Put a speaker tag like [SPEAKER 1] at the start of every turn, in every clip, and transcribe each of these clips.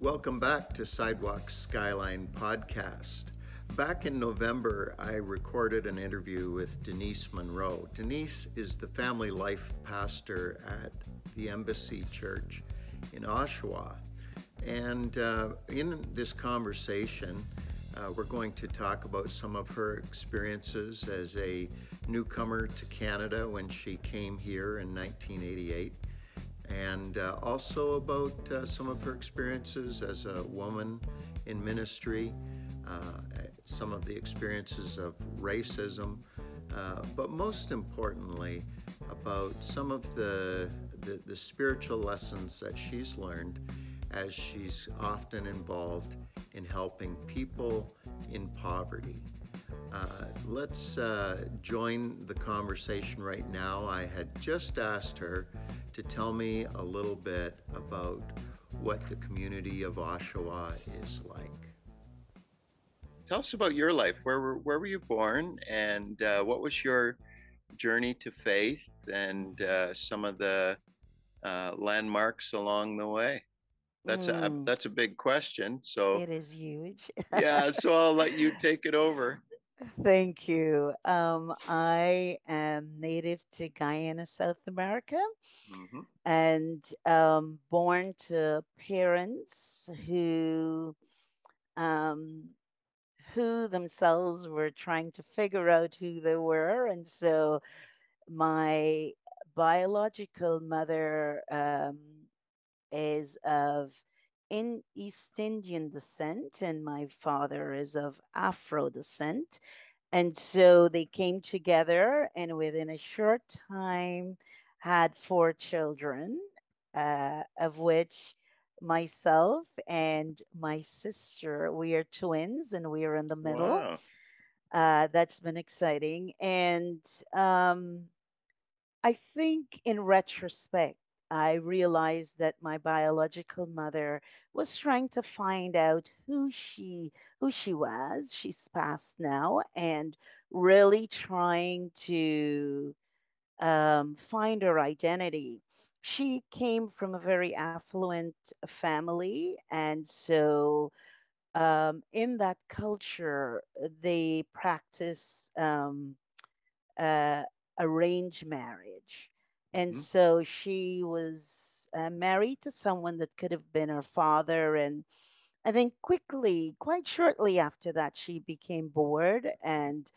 [SPEAKER 1] Welcome back to Sidewalk Skyline Podcast. Back in November, I recorded an interview with Denise Monroe. Denise is the family life pastor at the Embassy Church in Oshawa. And uh, in this conversation, uh, we're going to talk about some of her experiences as a newcomer to Canada when she came here in 1988 and uh, also about uh, some of her experiences as a woman in ministry, uh, some of the experiences of racism, uh, but most importantly, about some of the, the, the spiritual lessons that she's learned as she's often involved in helping people in poverty. Uh, let's uh, join the conversation right now. I had just asked her to tell me a little bit about what the community of Oshawa is like. Tell us about your life. Where were, where were you born, and uh, what was your journey to faith, and uh, some of the uh, landmarks along the way? That's a
[SPEAKER 2] Mm,
[SPEAKER 1] that's a big question. So
[SPEAKER 2] it is huge.
[SPEAKER 1] yeah, so I'll let you take it over.
[SPEAKER 2] Thank you. Um, I am native to Guyana, South America,
[SPEAKER 1] hmm
[SPEAKER 2] and um, born to parents who um, who themselves were trying to figure out who they were, and so my biological mother um, is of in East Indian descent, and my father is of Afro descent. And so they came together, and within a short time, had four children, uh, of which myself and my sister, we are twins, and we are in the middle.
[SPEAKER 1] Wow.
[SPEAKER 2] Uh, that's been exciting. And um, I think in retrospect, I realized that my biological mother was trying to find out who she who she was. She's passed now, and really trying to um, find her identity. She came from a very affluent family, and so um, in that culture, they practice. Um, uh, arranged marriage. And
[SPEAKER 1] hmm
[SPEAKER 2] so she was uh, married to someone that could have been her father. And I think quickly, quite shortly after that, she became bored and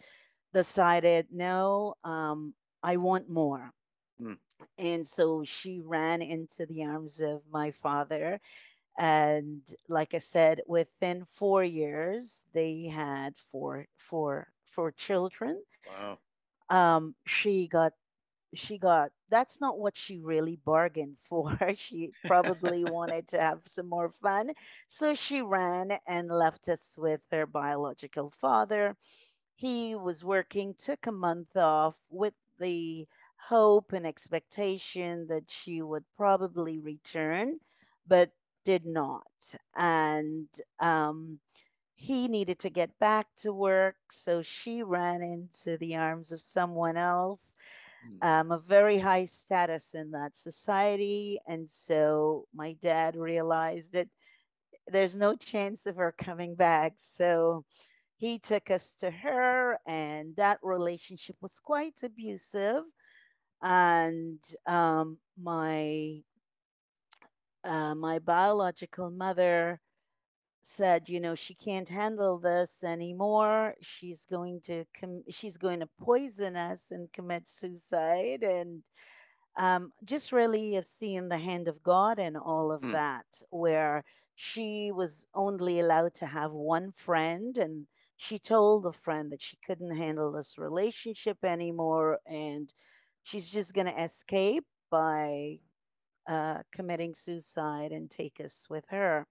[SPEAKER 2] decided, no, um, I want more.
[SPEAKER 1] Mm.
[SPEAKER 2] And so she ran into the arms of my father. And like I said, within four years, they had four, four, four children
[SPEAKER 1] Wow.
[SPEAKER 2] um she got she got that's not what she really bargained for. She probably wanted to have some more fun. So she ran and left us with her biological father. He was working took a month off with the hope and expectation that she would probably return but did not. And um he needed to get back to work, so she ran into the arms of someone else. Um, a very high status in that society. And so my dad realized that there's no chance of her coming back. So he took us to her, and that relationship was quite abusive. And um, my uh, my biological mother said, you know, she can't handle this anymore. She's going to com- she's going to poison us and commit suicide and um, just really seen the hand of God in all of
[SPEAKER 1] Mm.
[SPEAKER 2] that, where she was only allowed to have one friend and she told the friend that she couldn't handle this relationship anymore and she's just going to escape by uh, committing suicide and take us with her.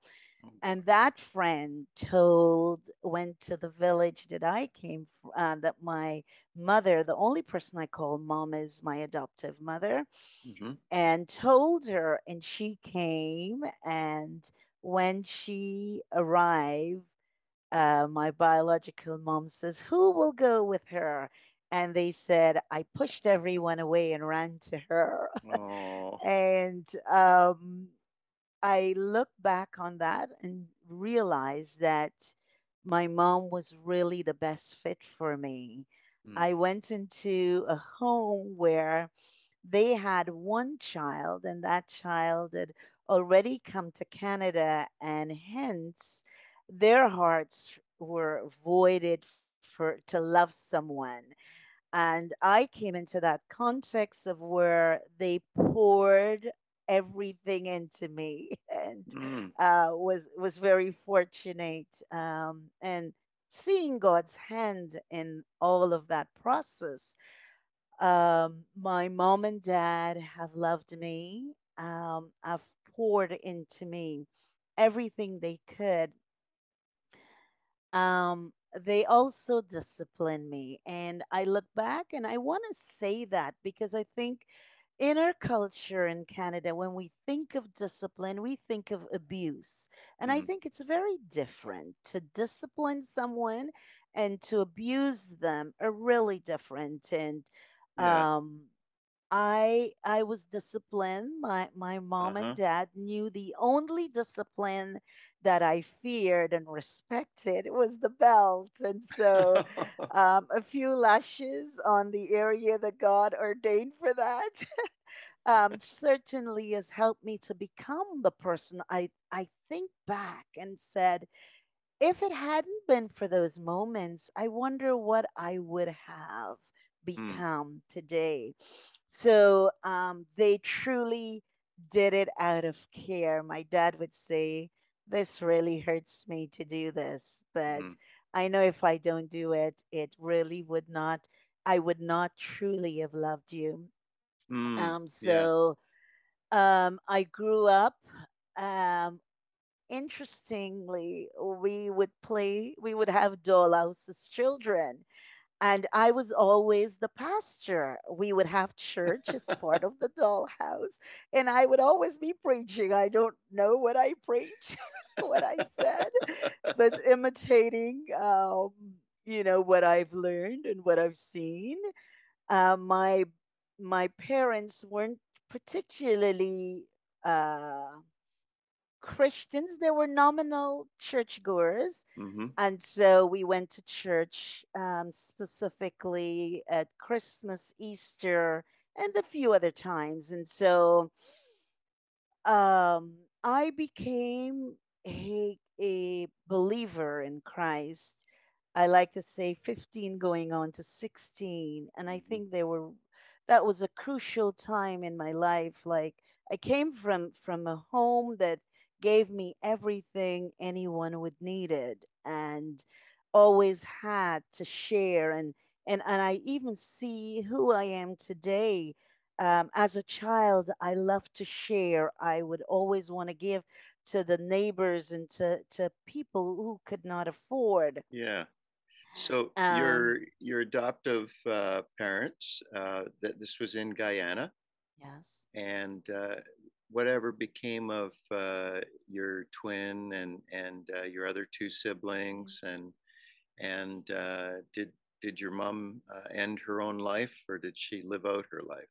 [SPEAKER 2] And that friend told, went to the village that I came from, uh, that my mother, the only person I call mom is my adoptive mother,
[SPEAKER 1] hmm
[SPEAKER 2] and told her. And she came. And when she arrived, uh, my biological mom says, Who will go with her? And they said, I pushed everyone away and ran to her.
[SPEAKER 1] Oh.
[SPEAKER 2] and um, I look back on that and realize that my mom was really the best fit for me.
[SPEAKER 1] Mm,
[SPEAKER 2] I went into a home where they had one child, and that child had already come to Canada, and hence their hearts were voided for to love someone. And I came into that context of where they poured everything into me and
[SPEAKER 1] mm,
[SPEAKER 2] uh, was was very fortunate um, and seeing God's hand in all of that process um, my mom and dad have loved me, um, have poured into me everything they could. Um, they also discipline me. And I look back and I want to say that because I think in our culture in Canada, when we think of discipline, we think of abuse. And I
[SPEAKER 1] mm.
[SPEAKER 2] think it's very different. To discipline someone and to abuse them are really different. And
[SPEAKER 1] Yeah.
[SPEAKER 2] um, I I was disciplined. My my mom and
[SPEAKER 1] Uh-huh.
[SPEAKER 2] dad knew the only discipline that I feared and respected was the belt. And so um, a few lashes on the area that God ordained for that um, certainly has helped me to become the person I I think back and said, if it hadn't been for those moments, I wonder what I would have
[SPEAKER 1] Mm,
[SPEAKER 2] become today. So um, they truly did it out of care. My dad would say, This really hurts me to do this, but
[SPEAKER 1] mm,
[SPEAKER 2] I know if I don't do it, it really would not, I would not truly have loved you.
[SPEAKER 1] mm.
[SPEAKER 2] Um,
[SPEAKER 1] Yeah.
[SPEAKER 2] so um, I grew up. Um, interestingly, we would play, we would have dollhouse as children. And I was always the pastor. We would have church as part of the dollhouse. And I would always be preaching. I don't know what I preach, what I said, but imitating, um, you know, what I've learned and what I've seen. Uh, my my parents weren't particularly uh, Christians. They were nominal churchgoers.
[SPEAKER 1] Mm-hmm.
[SPEAKER 2] And so we went to church um, specifically at Christmas, Easter, and a few other times. And so um, I became a, a believer in Christ. I like to say 15 going on to 16. And I
[SPEAKER 1] Mm-hmm.
[SPEAKER 2] think they were, that was a crucial time in my life. Like I came from, from a home that gave me everything anyone would needed and always had to share. And, and, and I even see who I am today um, as a child, I love to share. I would always want to give to the neighbors and to, to people who could not afford.
[SPEAKER 1] Yeah. So
[SPEAKER 2] Um,
[SPEAKER 1] your your adoptive uh, parents, uh, that this was in Guyana,
[SPEAKER 2] yes.
[SPEAKER 1] and uh, whatever became of uh, your twin and and uh, your other two siblings, and and uh, did did your mom uh, end her own life, or did she live out her life?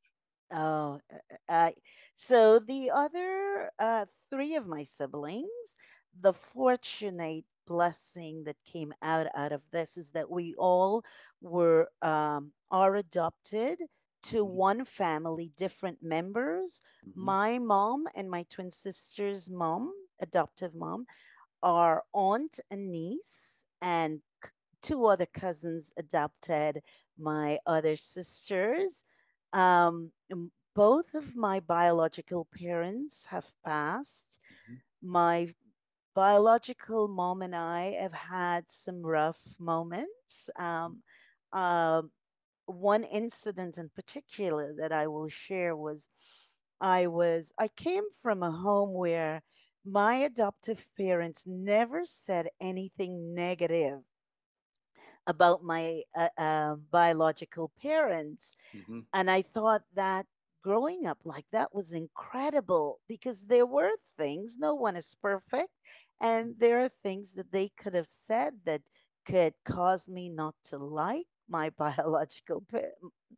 [SPEAKER 2] Oh, uh, uh, so the other uh, three of my siblings, the fortunate blessing that came out out of this is that we all were um, are adopted to
[SPEAKER 1] Mm-hmm.
[SPEAKER 2] one family, different members.
[SPEAKER 1] Mm-hmm.
[SPEAKER 2] My mom and my twin sister's mom, adoptive mom, are aunt and niece, and two other cousins adopted my other sisters. Um, both of my biological parents have passed. My biological mom and I have had some rough moments. Um, um, one incident in particular that I will share was I was I came from a home where my adoptive parents never said anything negative about my uh, uh, biological parents
[SPEAKER 1] Mm-hmm.
[SPEAKER 2] and I thought that growing up like that was incredible because there were things, no one is perfect, and there are things that they could have said that could cause me not to like my biological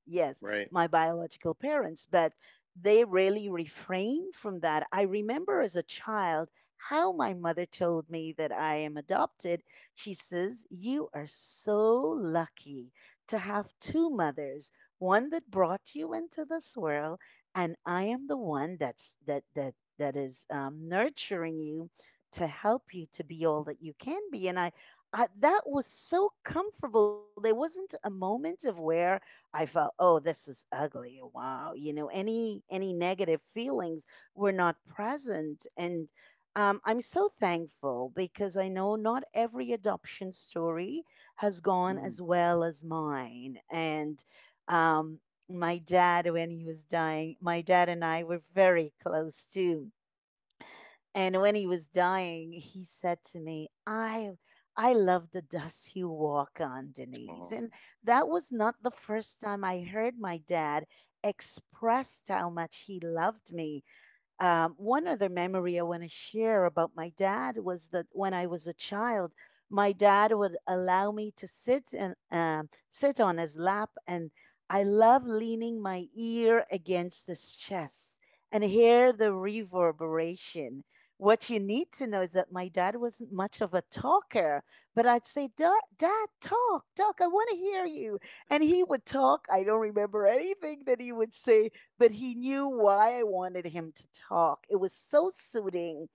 [SPEAKER 2] yes,
[SPEAKER 1] Right.
[SPEAKER 2] my biological parents, but they really refrain from that. I remember as a child how my mother told me that I am adopted. She says, You are so lucky to have two mothers, one that brought you into this world, and I am the one that's that that that is um, nurturing you to help you to be all that you can be. And I, I that was so comfortable. There wasn't a moment of where I felt, oh, this is ugly. Wow, you know, any any negative feelings were not present, and um, I'm so thankful because I know not every adoption story has gone
[SPEAKER 1] Mm.
[SPEAKER 2] as well as mine. And um, my dad, when he was dying, my dad and I were very close too. And when he was dying, he said to me, I I love the dust you walk on, Denise.
[SPEAKER 1] Oh.
[SPEAKER 2] And that was not the first time I heard my dad express how much he loved me um, one other memory I want to share about my dad was that when I was a child, my dad would allow me to sit and um, sit on his lap, and I love leaning my ear against his chest and hear the reverberation. What you need to know is that my dad wasn't much of a talker, but I'd say, Dad, Dad, talk, talk. I want to hear you. And he would talk. I don't remember anything that he would say, but he knew why I wanted him to talk. It was so soothing.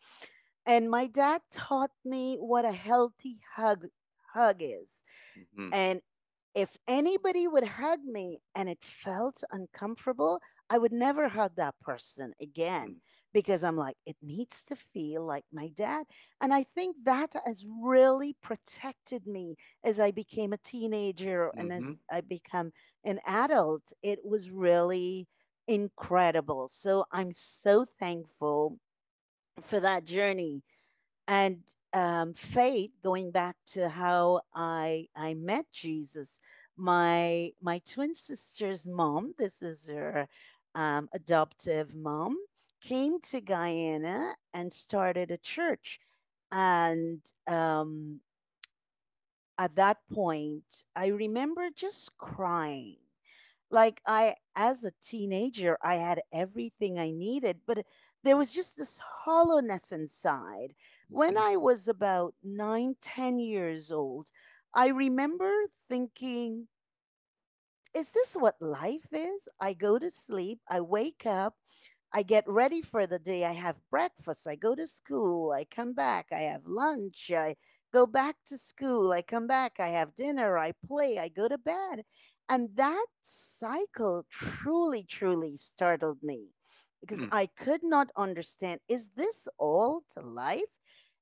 [SPEAKER 2] And my dad taught me what a healthy hug hug is.
[SPEAKER 1] Mhm.
[SPEAKER 2] And if anybody would hug me and it felt uncomfortable, I would never hug that person again
[SPEAKER 1] Mm.
[SPEAKER 2] Because I'm like, it needs to feel like my dad. And I think that has really protected me as I became a teenager and as
[SPEAKER 1] Mhm.
[SPEAKER 2] I become an adult. It was really incredible. So I'm so thankful for that journey and um, faith going back to how i i met jesus my my twin sister's mom this is her um, adoptive mom came to guyana and started a church and um, at that point i remember just crying like I, as a teenager, I had everything I needed, but there was just this hollowness inside. When
[SPEAKER 1] Mhm.
[SPEAKER 2] I was about nine, ten years old, I remember thinking, is this what life is? I go to sleep, I wake up, I get ready for the day. I have breakfast. I go to school. I come back. I have lunch. I go back to school. I come back. I have dinner. I play. I go to bed. And that cycle truly, truly startled me because
[SPEAKER 1] Mm.
[SPEAKER 2] I could not understand is this all to life?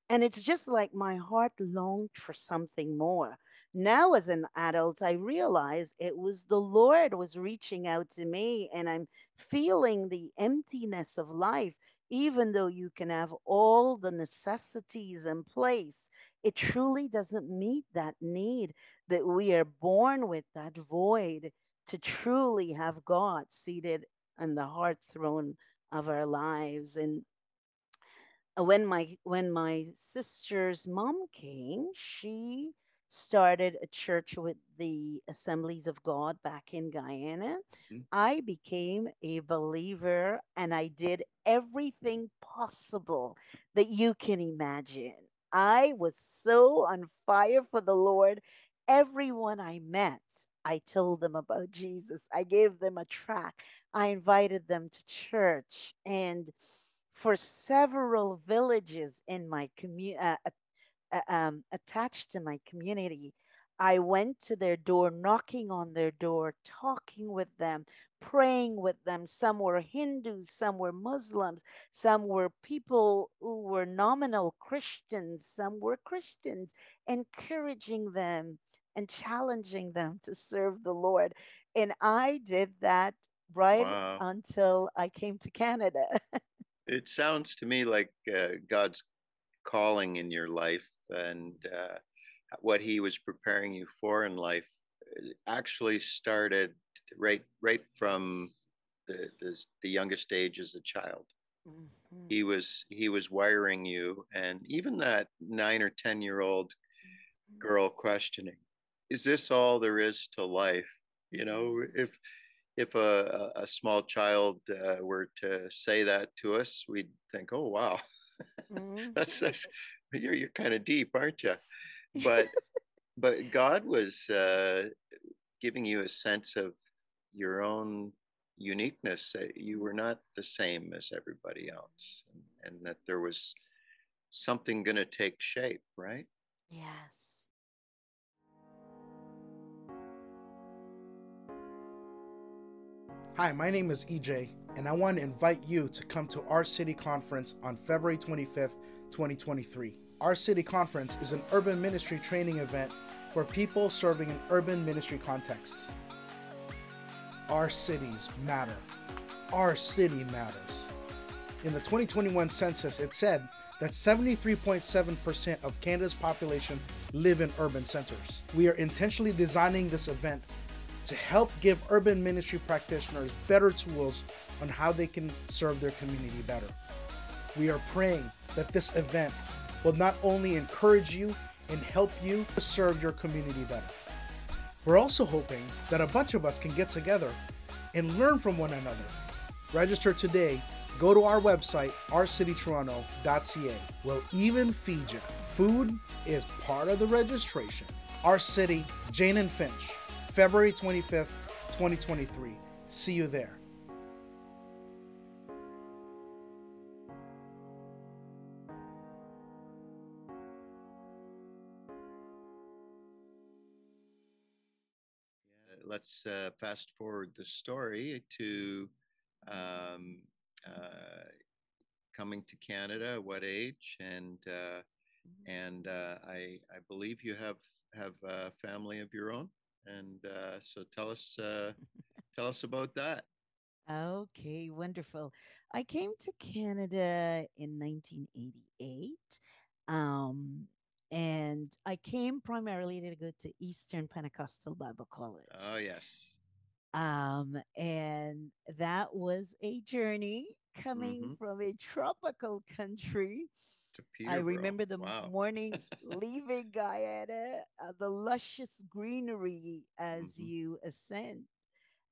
[SPEAKER 2] And it's just like my heart longed for something more. Now, as an adult, I realize it was the Lord was reaching out to me, and I'm feeling the emptiness of life. Even though you can have all the necessities in place, it truly doesn't meet that need that we are born with, that void to truly have God seated on the heart throne of our lives. And uh, when my when my sister's mom came, she started a church with the Assemblies of God back in Guyana.
[SPEAKER 1] Mhm.
[SPEAKER 2] I became a believer and I did everything possible that you can imagine. I was so on fire for the Lord. Everyone I met, I told them about Jesus. I gave them a track. I invited them to church and for several villages in my community, uh, um, attached to my community. I went to their door, knocking on their door, talking with them, praying with them. Some were Hindus, some were Muslims, some were people who were nominal Christians, some were Christians, encouraging them and challenging them to serve the Lord. And I did that right
[SPEAKER 1] Wow.
[SPEAKER 2] until I came to Canada.
[SPEAKER 1] It sounds to me like uh, God's calling in your life and uh, what He was preparing you for in life uh, actually started right right from the the, the youngest age as a child.
[SPEAKER 2] Mhm,
[SPEAKER 1] He was he was wiring you, and even that nine or ten year old
[SPEAKER 2] mhm,
[SPEAKER 1] girl questioning, is this all there is to life? You know,
[SPEAKER 2] mhm,
[SPEAKER 1] if if a, a small child uh, were to say that to us, we'd think, "Oh wow, mm-hmm. that's, that's you're you're kind of deep, aren't you?" But but God was uh, giving you a sense of your own uniqueness. That You were not the same as everybody else, and, and that there was something going to take shape, right?
[SPEAKER 2] Yes.
[SPEAKER 3] Hi, my name is EJ, and I want to invite you to come to our city conference on February 25th, 2023. Our city conference is an urban ministry training event for people serving in urban ministry contexts. Our cities matter. Our city matters. In the 2021 census, it said that 73.7% of Canada's population live in urban centers. We are intentionally designing this event to help give urban ministry practitioners better tools on how they can serve their community better. We are praying that this event will not only encourage you and help you to serve your community better. We're also hoping that a bunch of us can get together and learn from one another. Register today. Go to our website, ourcitytoronto.ca. We'll even feed you. Food is part of the registration. Our city, Jane and Finch, February 25th, 2023. See you there.
[SPEAKER 1] Let's uh, fast forward the story to um, uh, coming to Canada. What age? And uh, mm-hmm. and uh, I I believe you have have a family of your own. And uh, so tell us uh, tell us about that.
[SPEAKER 2] Okay, wonderful. I came to Canada in 1988. Um, and I came primarily to go to Eastern Pentecostal Bible College.
[SPEAKER 1] Oh, yes.
[SPEAKER 2] Um, and that was a journey coming mm-hmm. from a tropical country I remember the wow. morning leaving Guyana, uh, the luscious greenery as mm-hmm. you ascend.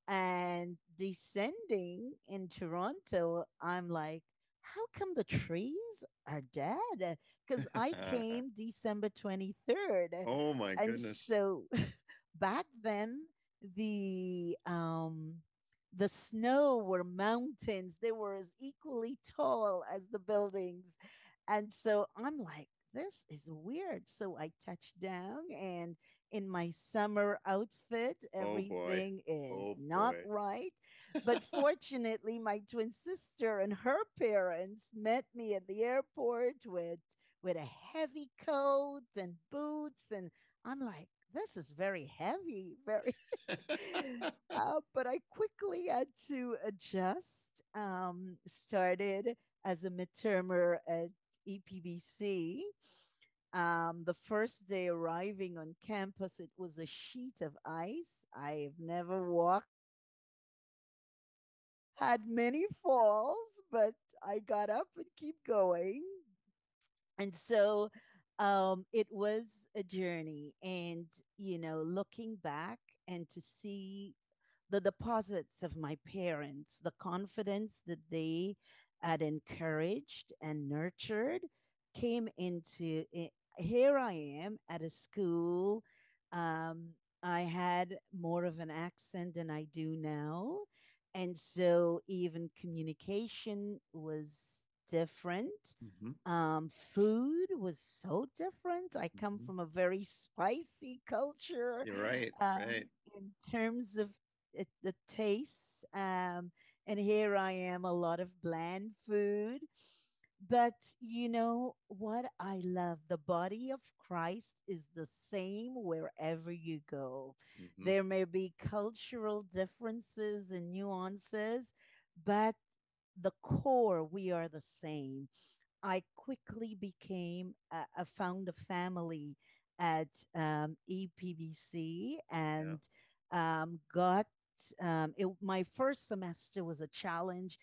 [SPEAKER 2] And descending in Toronto, I'm like, how come the trees are dead? Because I came December 23rd.
[SPEAKER 1] Oh my
[SPEAKER 2] and
[SPEAKER 1] goodness.
[SPEAKER 2] So back then, the um the snow were mountains. They were as equally tall as the buildings. And so I'm like, this is weird. So I touched down and in my summer outfit, oh, everything
[SPEAKER 1] oh
[SPEAKER 2] is
[SPEAKER 1] oh
[SPEAKER 2] not right. But fortunately, my twin sister and her parents met me at the airport with with a heavy coat and boots and I'm like, this is very heavy, very. uh, but I quickly had to adjust. Um, started as a midtermer at EPBC. Um, the first day arriving on campus, it was a sheet of ice. I've never walked, had many falls, but I got up and keep going. And so um, it was a journey. And, you know, looking back and to see the deposits of my parents, the confidence that they had encouraged and nurtured came into it. Here I am at a school. Um, I had more of an accent than I do now. And so even communication was different. Mm-hmm. Um, food was so different. I come mm-hmm. from a very spicy culture.
[SPEAKER 1] You're right. Um, right.
[SPEAKER 2] In terms of it, the tastes. um, and here I am, a lot of bland food. But you know what I love? The body of Christ is the same wherever you go. Mm-hmm. There may be cultural differences and nuances, but the core, we are the same. I quickly became, I found a family at um, EPBC and yeah. um, got um, it, my first semester was a challenge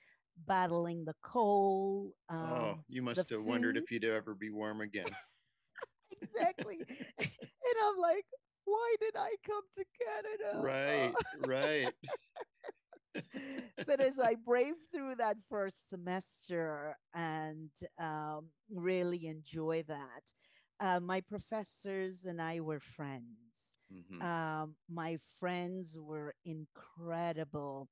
[SPEAKER 2] battling the cold.
[SPEAKER 1] Oh, um, oh, you must have food. wondered if you'd ever be warm again.
[SPEAKER 2] exactly. and I'm like, why did I come to Canada?
[SPEAKER 1] Right, right.
[SPEAKER 2] but as I braved through that first semester and um, really enjoy that, uh, my professors and I were friends.
[SPEAKER 1] hmm
[SPEAKER 2] Um, my friends were incredible.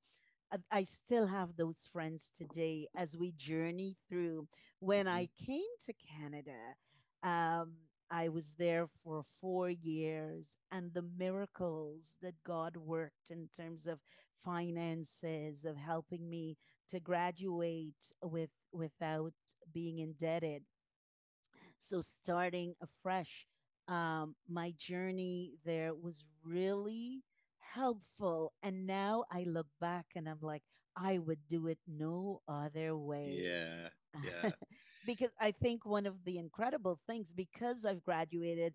[SPEAKER 2] I I still have those friends today as we journey through. When
[SPEAKER 1] hmm
[SPEAKER 2] I came to Canada, um, I was there for four years, and the miracles that God worked in terms of finances, of helping me to graduate with without being indebted so starting afresh, um, my journey there was really helpful. And now I look back and I'm like, I would do it no other way.
[SPEAKER 1] Yeah, yeah.
[SPEAKER 2] because I think one of the incredible things, because I've graduated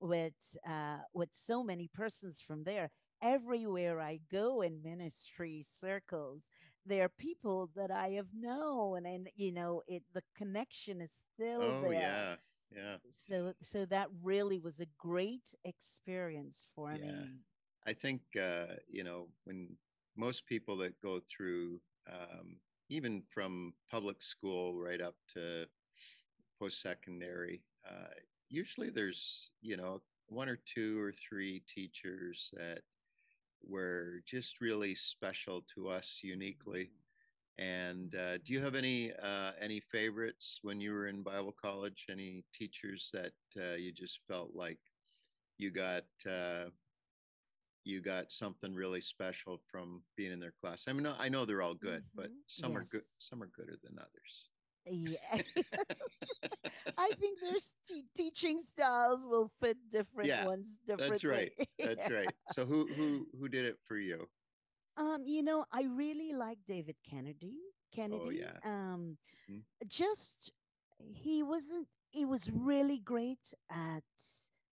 [SPEAKER 2] with uh, with so many persons from there, everywhere I go in ministry circles, there are people that I have known, and you know, it the connection is still
[SPEAKER 1] Oh,
[SPEAKER 2] there
[SPEAKER 1] yeah, yeah,
[SPEAKER 2] so so that really was a great experience for
[SPEAKER 1] yeah.
[SPEAKER 2] me.
[SPEAKER 1] I think uh, you know when most people that go through um, even from public school right up to post-secondary, uh, usually there's you know one or two or three teachers that were just really special to us uniquely. And uh, do you have any uh, any favorites when you were in Bible college? Any teachers that uh, you just felt like you got uh, you got something really special from being in their class? I mean, I know they're all good, but
[SPEAKER 2] Mhm.
[SPEAKER 1] some are good. Some are gooder than others.
[SPEAKER 2] Yeah. I think their te- teaching styles will fit different
[SPEAKER 1] yeah,
[SPEAKER 2] ones
[SPEAKER 1] that's right. That's right. So who who who did it for you?
[SPEAKER 2] Um, you know, I really like David Kennedy. Kennedy.
[SPEAKER 1] Oh
[SPEAKER 2] Kennedy.
[SPEAKER 1] yeah.
[SPEAKER 2] Um,
[SPEAKER 1] Mm-hmm.
[SPEAKER 2] just he wasn't he was really great at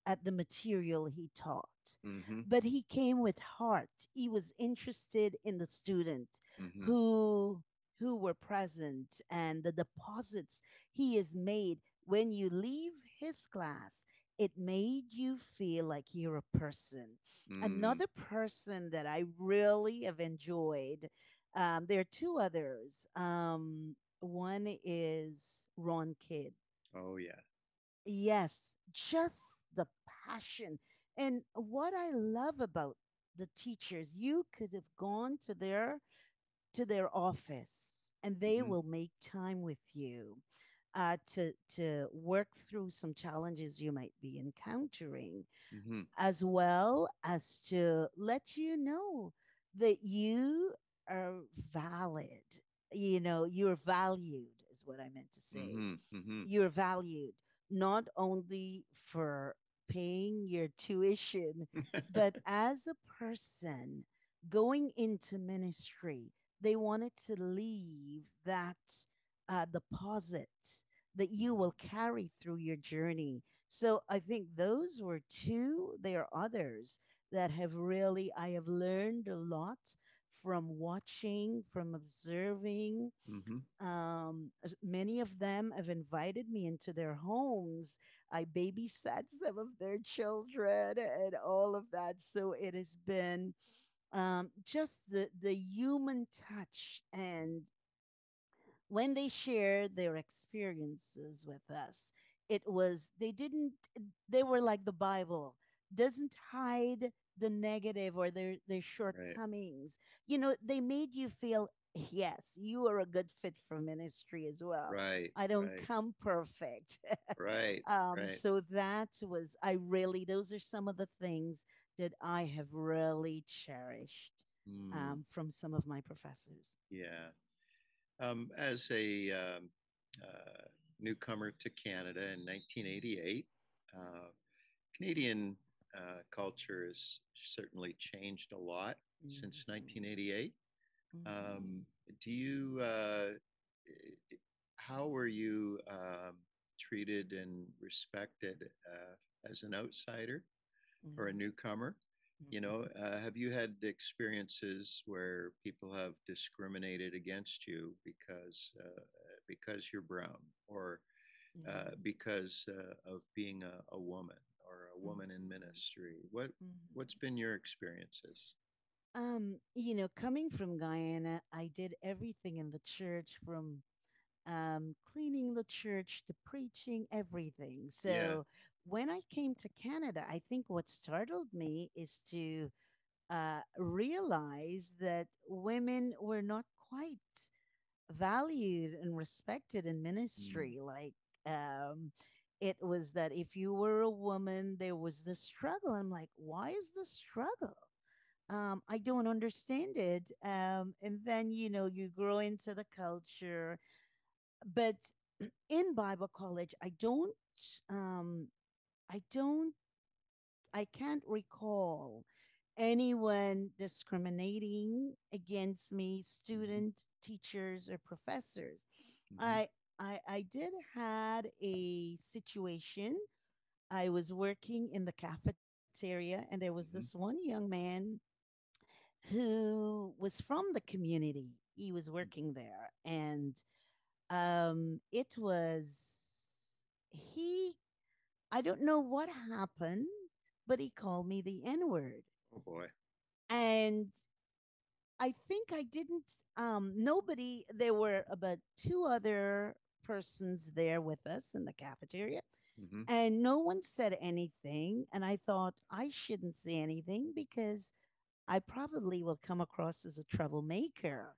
[SPEAKER 2] at the material he taught
[SPEAKER 1] Mm-hmm.
[SPEAKER 2] but he came with heart he was interested in the student
[SPEAKER 1] Mm-hmm.
[SPEAKER 2] who who were present and the deposits he has made when you leave his class it made you feel like you're a person
[SPEAKER 1] Mm.
[SPEAKER 2] another person that i really have enjoyed um, there are two others um, one is Ron Kidd.
[SPEAKER 1] Oh yeah.
[SPEAKER 2] Yes, just the passion. And what I love about the teachers, you could have gone to their to their office and they
[SPEAKER 1] Mm-hmm.
[SPEAKER 2] will make time with you uh, to to work through some challenges you might be encountering
[SPEAKER 1] Mm-hmm.
[SPEAKER 2] as well as to let you know that you are valid. You know, you're valued, is what I meant to say.
[SPEAKER 1] Mm-hmm. Mm-hmm.
[SPEAKER 2] You're valued not only for paying your tuition, but as a person going into ministry, they wanted to leave that uh, deposit that you will carry through your journey so I think those were two. There are others that have really, I have learned a lot from watching, from observing.
[SPEAKER 1] Mm-hmm.
[SPEAKER 2] Um, many of them have invited me into their homes. I babysat some of their children and all of that. So it has been um, just the, the human touch and when they shared their experiences with us, it was, they didn't, they were like the Bible, doesn't hide the negative or their, their
[SPEAKER 1] Right.
[SPEAKER 2] shortcomings. You know, they made you feel, yes, you are a good fit for ministry as well.
[SPEAKER 1] Right.
[SPEAKER 2] I don't
[SPEAKER 1] Right.
[SPEAKER 2] come perfect.
[SPEAKER 1] Right.
[SPEAKER 2] um,
[SPEAKER 1] Right.
[SPEAKER 2] so that was, I really, those are some of the things that I have really cherished
[SPEAKER 1] Mm.
[SPEAKER 2] um, from some of my professors.
[SPEAKER 1] Yeah. Um, as a um, uh, newcomer to Canada in 1988, uh, Canadian uh, culture has certainly changed a lot since
[SPEAKER 2] Mhm.
[SPEAKER 1] 1988.
[SPEAKER 2] Mhm.
[SPEAKER 1] Um, do you, uh, how were you um, treated and respected uh, as an outsider or a newcomer? You know, uh, have you had experiences where people have discriminated against you because uh, because you're brown or uh,
[SPEAKER 2] Mhm.
[SPEAKER 1] because uh, of being a, a woman or a woman in
[SPEAKER 2] Mhm.
[SPEAKER 1] ministry? What what's
[SPEAKER 2] Mhm.
[SPEAKER 1] been your experiences?
[SPEAKER 2] Um, you know, coming from Guyana, I did everything in the church from um, cleaning the church to preaching, everything.
[SPEAKER 1] Yeah.
[SPEAKER 2] When I came to Canada, I think what startled me is to uh, realize that women were not quite valued and respected in
[SPEAKER 1] Mm.
[SPEAKER 2] ministry. Like, um, it was that if you were a woman, there was the struggle. I'm like, why is the struggle? Um, I don't understand it. Um, and then, you know, you grow into the culture. But in Bible college, I don't, um, I don't, I can't recall anyone discriminating against me,
[SPEAKER 1] hmm
[SPEAKER 2] student, teachers, or professors.
[SPEAKER 1] hmm
[SPEAKER 2] I, I, I did had a situation. I was working in the cafeteria, and there was
[SPEAKER 1] hmm
[SPEAKER 2] this one young man who was from the community. He was working there, and um, it was he. I don't know what happened, but he called me the N word,
[SPEAKER 1] Oh boy.
[SPEAKER 2] and I think I didn't. Um, nobody. There were about two other persons there with us in the cafeteria,
[SPEAKER 1] hmm
[SPEAKER 2] and no one said anything. And I thought I shouldn't say anything because I probably will come across as a troublemaker,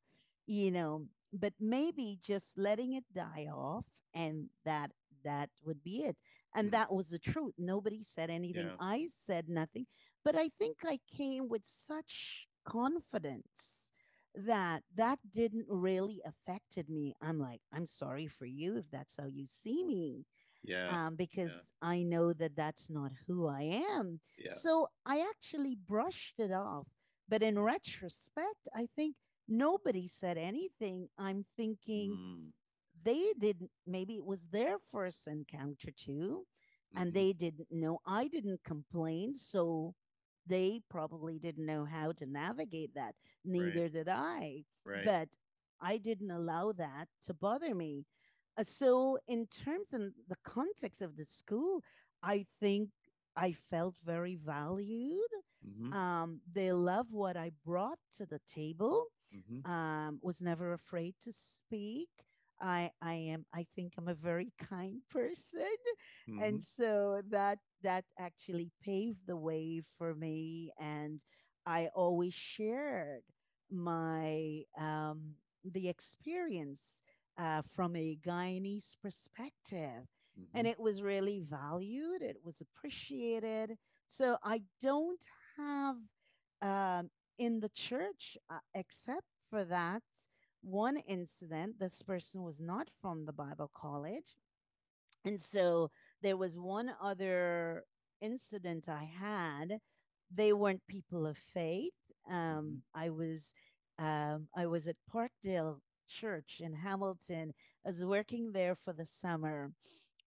[SPEAKER 2] you know, but maybe just letting it die off and that that would be it. And
[SPEAKER 1] mm
[SPEAKER 2] that was the truth. Nobody said anything.
[SPEAKER 1] Yeah.
[SPEAKER 2] I said nothing, but I think I came with such confidence that that didn't really affected me. I'm like, I'm sorry for you if that's how you see me
[SPEAKER 1] Yeah.
[SPEAKER 2] um,
[SPEAKER 1] Yeah.
[SPEAKER 2] because I know that that's not who I am.
[SPEAKER 1] Yeah.
[SPEAKER 2] So I actually brushed it off. But in retrospect, I think nobody said anything. I'm thinking
[SPEAKER 1] Mm.
[SPEAKER 2] They didn't, maybe it was their first encounter too, and
[SPEAKER 1] hmm
[SPEAKER 2] they didn't know. I didn't complain. So they probably didn't know how to navigate that.
[SPEAKER 1] Right.
[SPEAKER 2] Neither did I.
[SPEAKER 1] Right.
[SPEAKER 2] But I didn't allow that to bother me. Uh, so, in terms of the context of the school, I think I felt very valued.
[SPEAKER 1] hmm
[SPEAKER 2] Um, they love what I brought to the table.
[SPEAKER 1] hmm
[SPEAKER 2] Um, was never afraid to speak. I I am I think I'm a very kind person, and
[SPEAKER 1] hmm
[SPEAKER 2] so that that actually paved the way for me. And I always shared my um, the experience uh, from a Guyanese perspective.
[SPEAKER 1] hmm
[SPEAKER 2] And it was really valued, it was appreciated. So I don't have um, in the church, uh, except for that one incident, this person was not from the Bible college. And so there was one other incident I had. They weren't people of faith.
[SPEAKER 1] hmm
[SPEAKER 2] Um, I was um, I was at Parkdale Church in Hamilton. I was working there for the summer,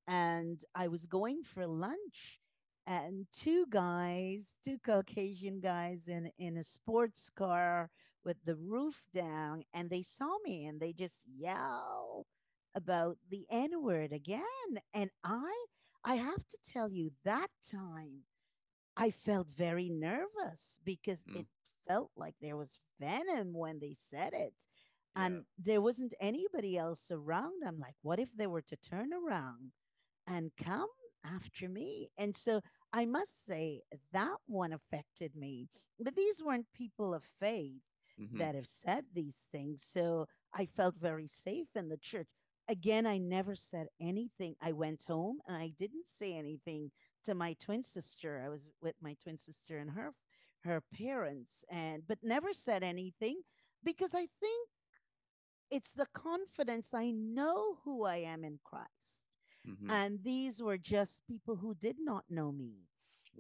[SPEAKER 2] and I was going for lunch. And two guys, two Caucasian guys in in a sports car with the roof down, and they saw me and they just yell about the N word again. And I, I have to tell you, that time I felt very nervous because
[SPEAKER 1] mm
[SPEAKER 2] it felt like there was venom when they said it.
[SPEAKER 1] Yeah.
[SPEAKER 2] And there wasn't anybody else around. I'm like, what if they were to turn around and come after me? And so I must say that one affected me. But these weren't people of faith
[SPEAKER 1] hmm
[SPEAKER 2] that have said these things. So I felt very safe in the church. Again, I never said anything. I went home and I didn't say anything to my twin sister. I was with my twin sister and her her parents and but never said anything because I think it's the confidence I know who I am in Christ.
[SPEAKER 1] hmm
[SPEAKER 2] And these were just people who did not know me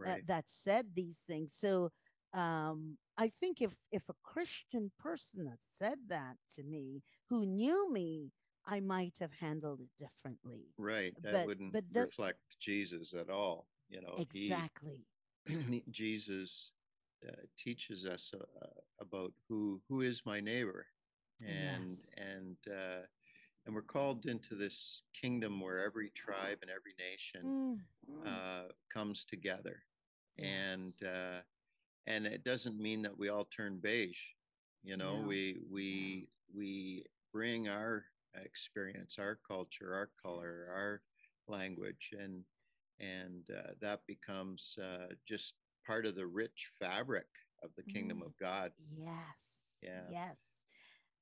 [SPEAKER 2] uh, that said these things. So um, I think if if a Christian person had said that to me, who knew me, I might have handled it differently.
[SPEAKER 1] Right. That
[SPEAKER 2] But
[SPEAKER 1] wouldn't
[SPEAKER 2] but the
[SPEAKER 1] reflect Jesus at all. You know, he,
[SPEAKER 2] exactly
[SPEAKER 1] Jesus, uh, teaches us uh, uh, about who who is my neighbor, and
[SPEAKER 2] yes
[SPEAKER 1] and uh, and we're called into this kingdom where every tribe and every nation
[SPEAKER 2] mm,
[SPEAKER 1] comes together, and
[SPEAKER 2] yes
[SPEAKER 1] uh, and it doesn't mean that we all turn beige. You know,
[SPEAKER 2] No,
[SPEAKER 1] we we we bring our experience, our culture, our color, our language, and and uh, that becomes uh, just part of the rich fabric of the kingdom
[SPEAKER 2] Mm,
[SPEAKER 1] of God.
[SPEAKER 2] yes.
[SPEAKER 1] Yeah.
[SPEAKER 2] Yes.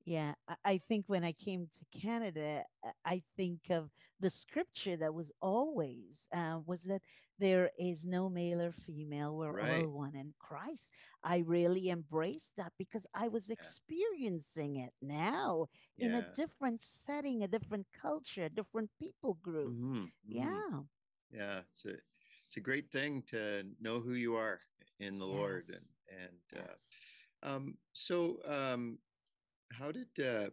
[SPEAKER 2] Yeah, I think when I came to Canada, uh, I think of the scripture that was always uh, was that there is no male or female, we're
[SPEAKER 1] Right.
[SPEAKER 2] all one in Christ. I really embraced that because I was
[SPEAKER 1] Yeah.
[SPEAKER 2] experiencing it now in a different setting, a different culture, a different people group.
[SPEAKER 1] hmm hmm
[SPEAKER 2] Yeah,
[SPEAKER 1] Yeah. It's a it's a great thing to know who you are in the Lord, and
[SPEAKER 2] yes,
[SPEAKER 1] and uh, um, so um, how did uh,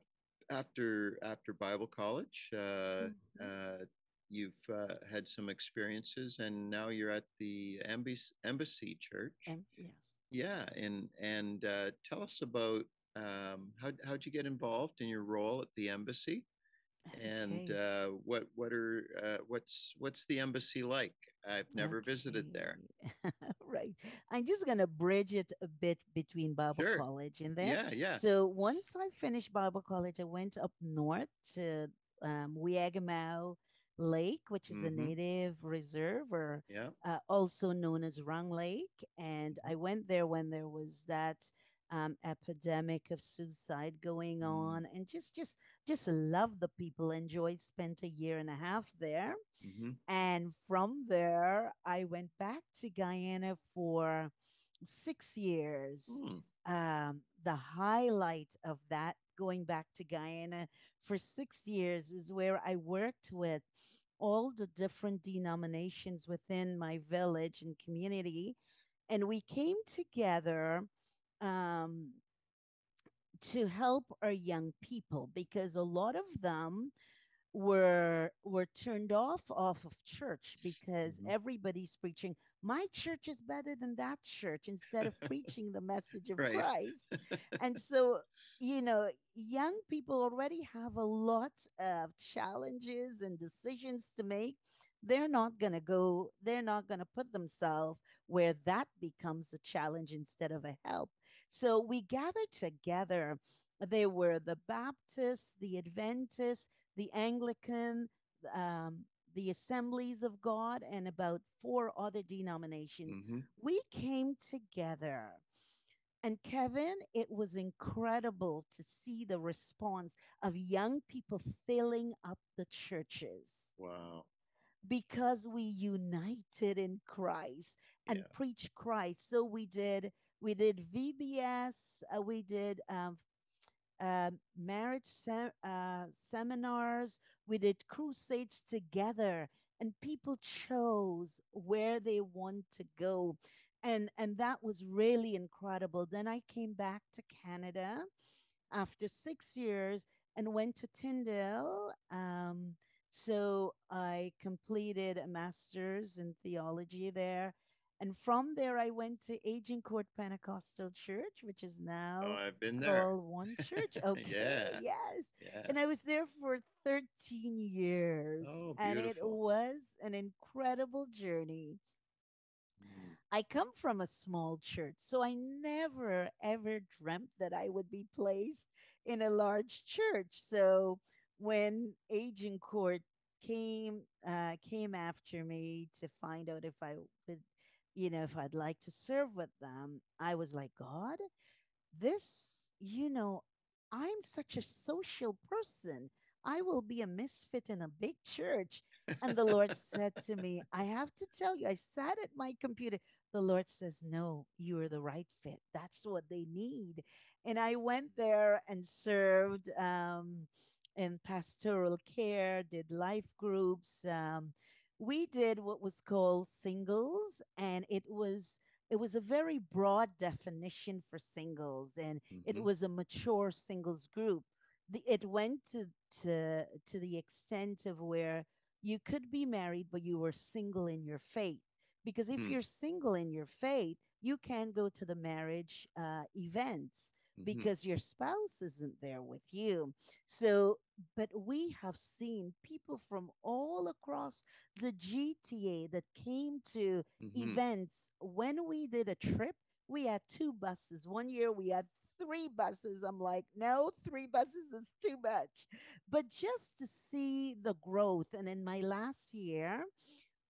[SPEAKER 1] after after Bible college uh,
[SPEAKER 2] hmm
[SPEAKER 1] uh, you've uh, had some experiences and now you're at the embassy, embassy church?
[SPEAKER 2] And yes.
[SPEAKER 1] yeah and and uh, tell us about um, how how'd you get involved in your role at the embassy and
[SPEAKER 2] Okay.
[SPEAKER 1] uh, what what are uh, what's what's the embassy like I've never visited there
[SPEAKER 2] right. I'm just going to bridge it a bit between Bible
[SPEAKER 1] sure
[SPEAKER 2] college and there.
[SPEAKER 1] yeah yeah
[SPEAKER 2] So once I finished Bible college, I went up north to um, Lake, which is a
[SPEAKER 1] mm-hmm
[SPEAKER 2] native reserve, or
[SPEAKER 1] yeah
[SPEAKER 2] uh, also known as Rung Lake. And I went there when there was that um, epidemic of suicide going
[SPEAKER 1] mm-hmm
[SPEAKER 2] on, and just just just love the people. Enjoyed. Spent a year and a half there
[SPEAKER 1] mm-hmm
[SPEAKER 2] and from there, I went back to Guyana for six years.
[SPEAKER 1] mm,
[SPEAKER 2] Um, the highlight of that, going back to Guyana for six years, was where I worked with all the different denominations within my village and community. And we came together um, to help our young people because a lot of them were were turned off off of church because
[SPEAKER 1] mm-hmm.
[SPEAKER 2] everybody's preaching my church is better than that church instead of preaching the message of
[SPEAKER 1] right.
[SPEAKER 2] Christ. And so you know young people already have a lot of challenges and decisions to make. They're not going to go they're not going to put themselves where that becomes a challenge instead of a help so we gathered together they were the baptists the adventists the Anglican, um, the Assemblies of God, and about four other denominations.
[SPEAKER 1] mm-hmm
[SPEAKER 2] We came together. And Kevin, it was incredible to see the response of young people filling up the churches
[SPEAKER 1] wow
[SPEAKER 2] because we united in Christ and
[SPEAKER 1] yeah
[SPEAKER 2] preached Christ. So we did we did VBS, uh, we did um, um, marriage uh, seminars. We did crusades together, and people chose where they want to go, and and that was really incredible. Then I came back to Canada after six years and went to Tyndale. Um, so I completed a master's in theology there. And from there, I went to Agincourt Pentecostal Church, which is
[SPEAKER 1] oh
[SPEAKER 2] now
[SPEAKER 1] I've been there
[SPEAKER 2] called One Church. Okay,
[SPEAKER 1] yeah
[SPEAKER 2] yes.
[SPEAKER 1] yeah
[SPEAKER 2] And I was there for 13 years,
[SPEAKER 1] oh
[SPEAKER 2] and it was an incredible journey.
[SPEAKER 1] Mm,
[SPEAKER 2] I come from a small church, so I never ever dreamt that I would be placed in a large church. So when Agincourt came uh, came after me to find out if I would, you know, if I'd like to serve with them, I was like, God, this, you know, I'm such a social person. I will be a misfit in a big church. And the Lord said to me, I have to tell you, I sat at my computer. The Lord says, No, you are the right fit. That's what they need. And I went there and served um, in pastoral care, did life groups. Um, we did what was called singles, and it was it was a very broad definition for singles, and it
[SPEAKER 1] mhm,
[SPEAKER 2] was a mature singles group. The, it went to, to to the extent of where you could be married, but you were single in your faith. Because if
[SPEAKER 1] mm,
[SPEAKER 2] you're single in your faith, you can go to the marriage uh, events
[SPEAKER 1] mhm,
[SPEAKER 2] because your spouse isn't there with you. So, but we have seen people from all across the GTA that came to
[SPEAKER 1] mhm,
[SPEAKER 2] events when we did a trip we had two buses. One year we had three buses. I'm like, no, three buses is too much. But just to see the growth, and in my last year,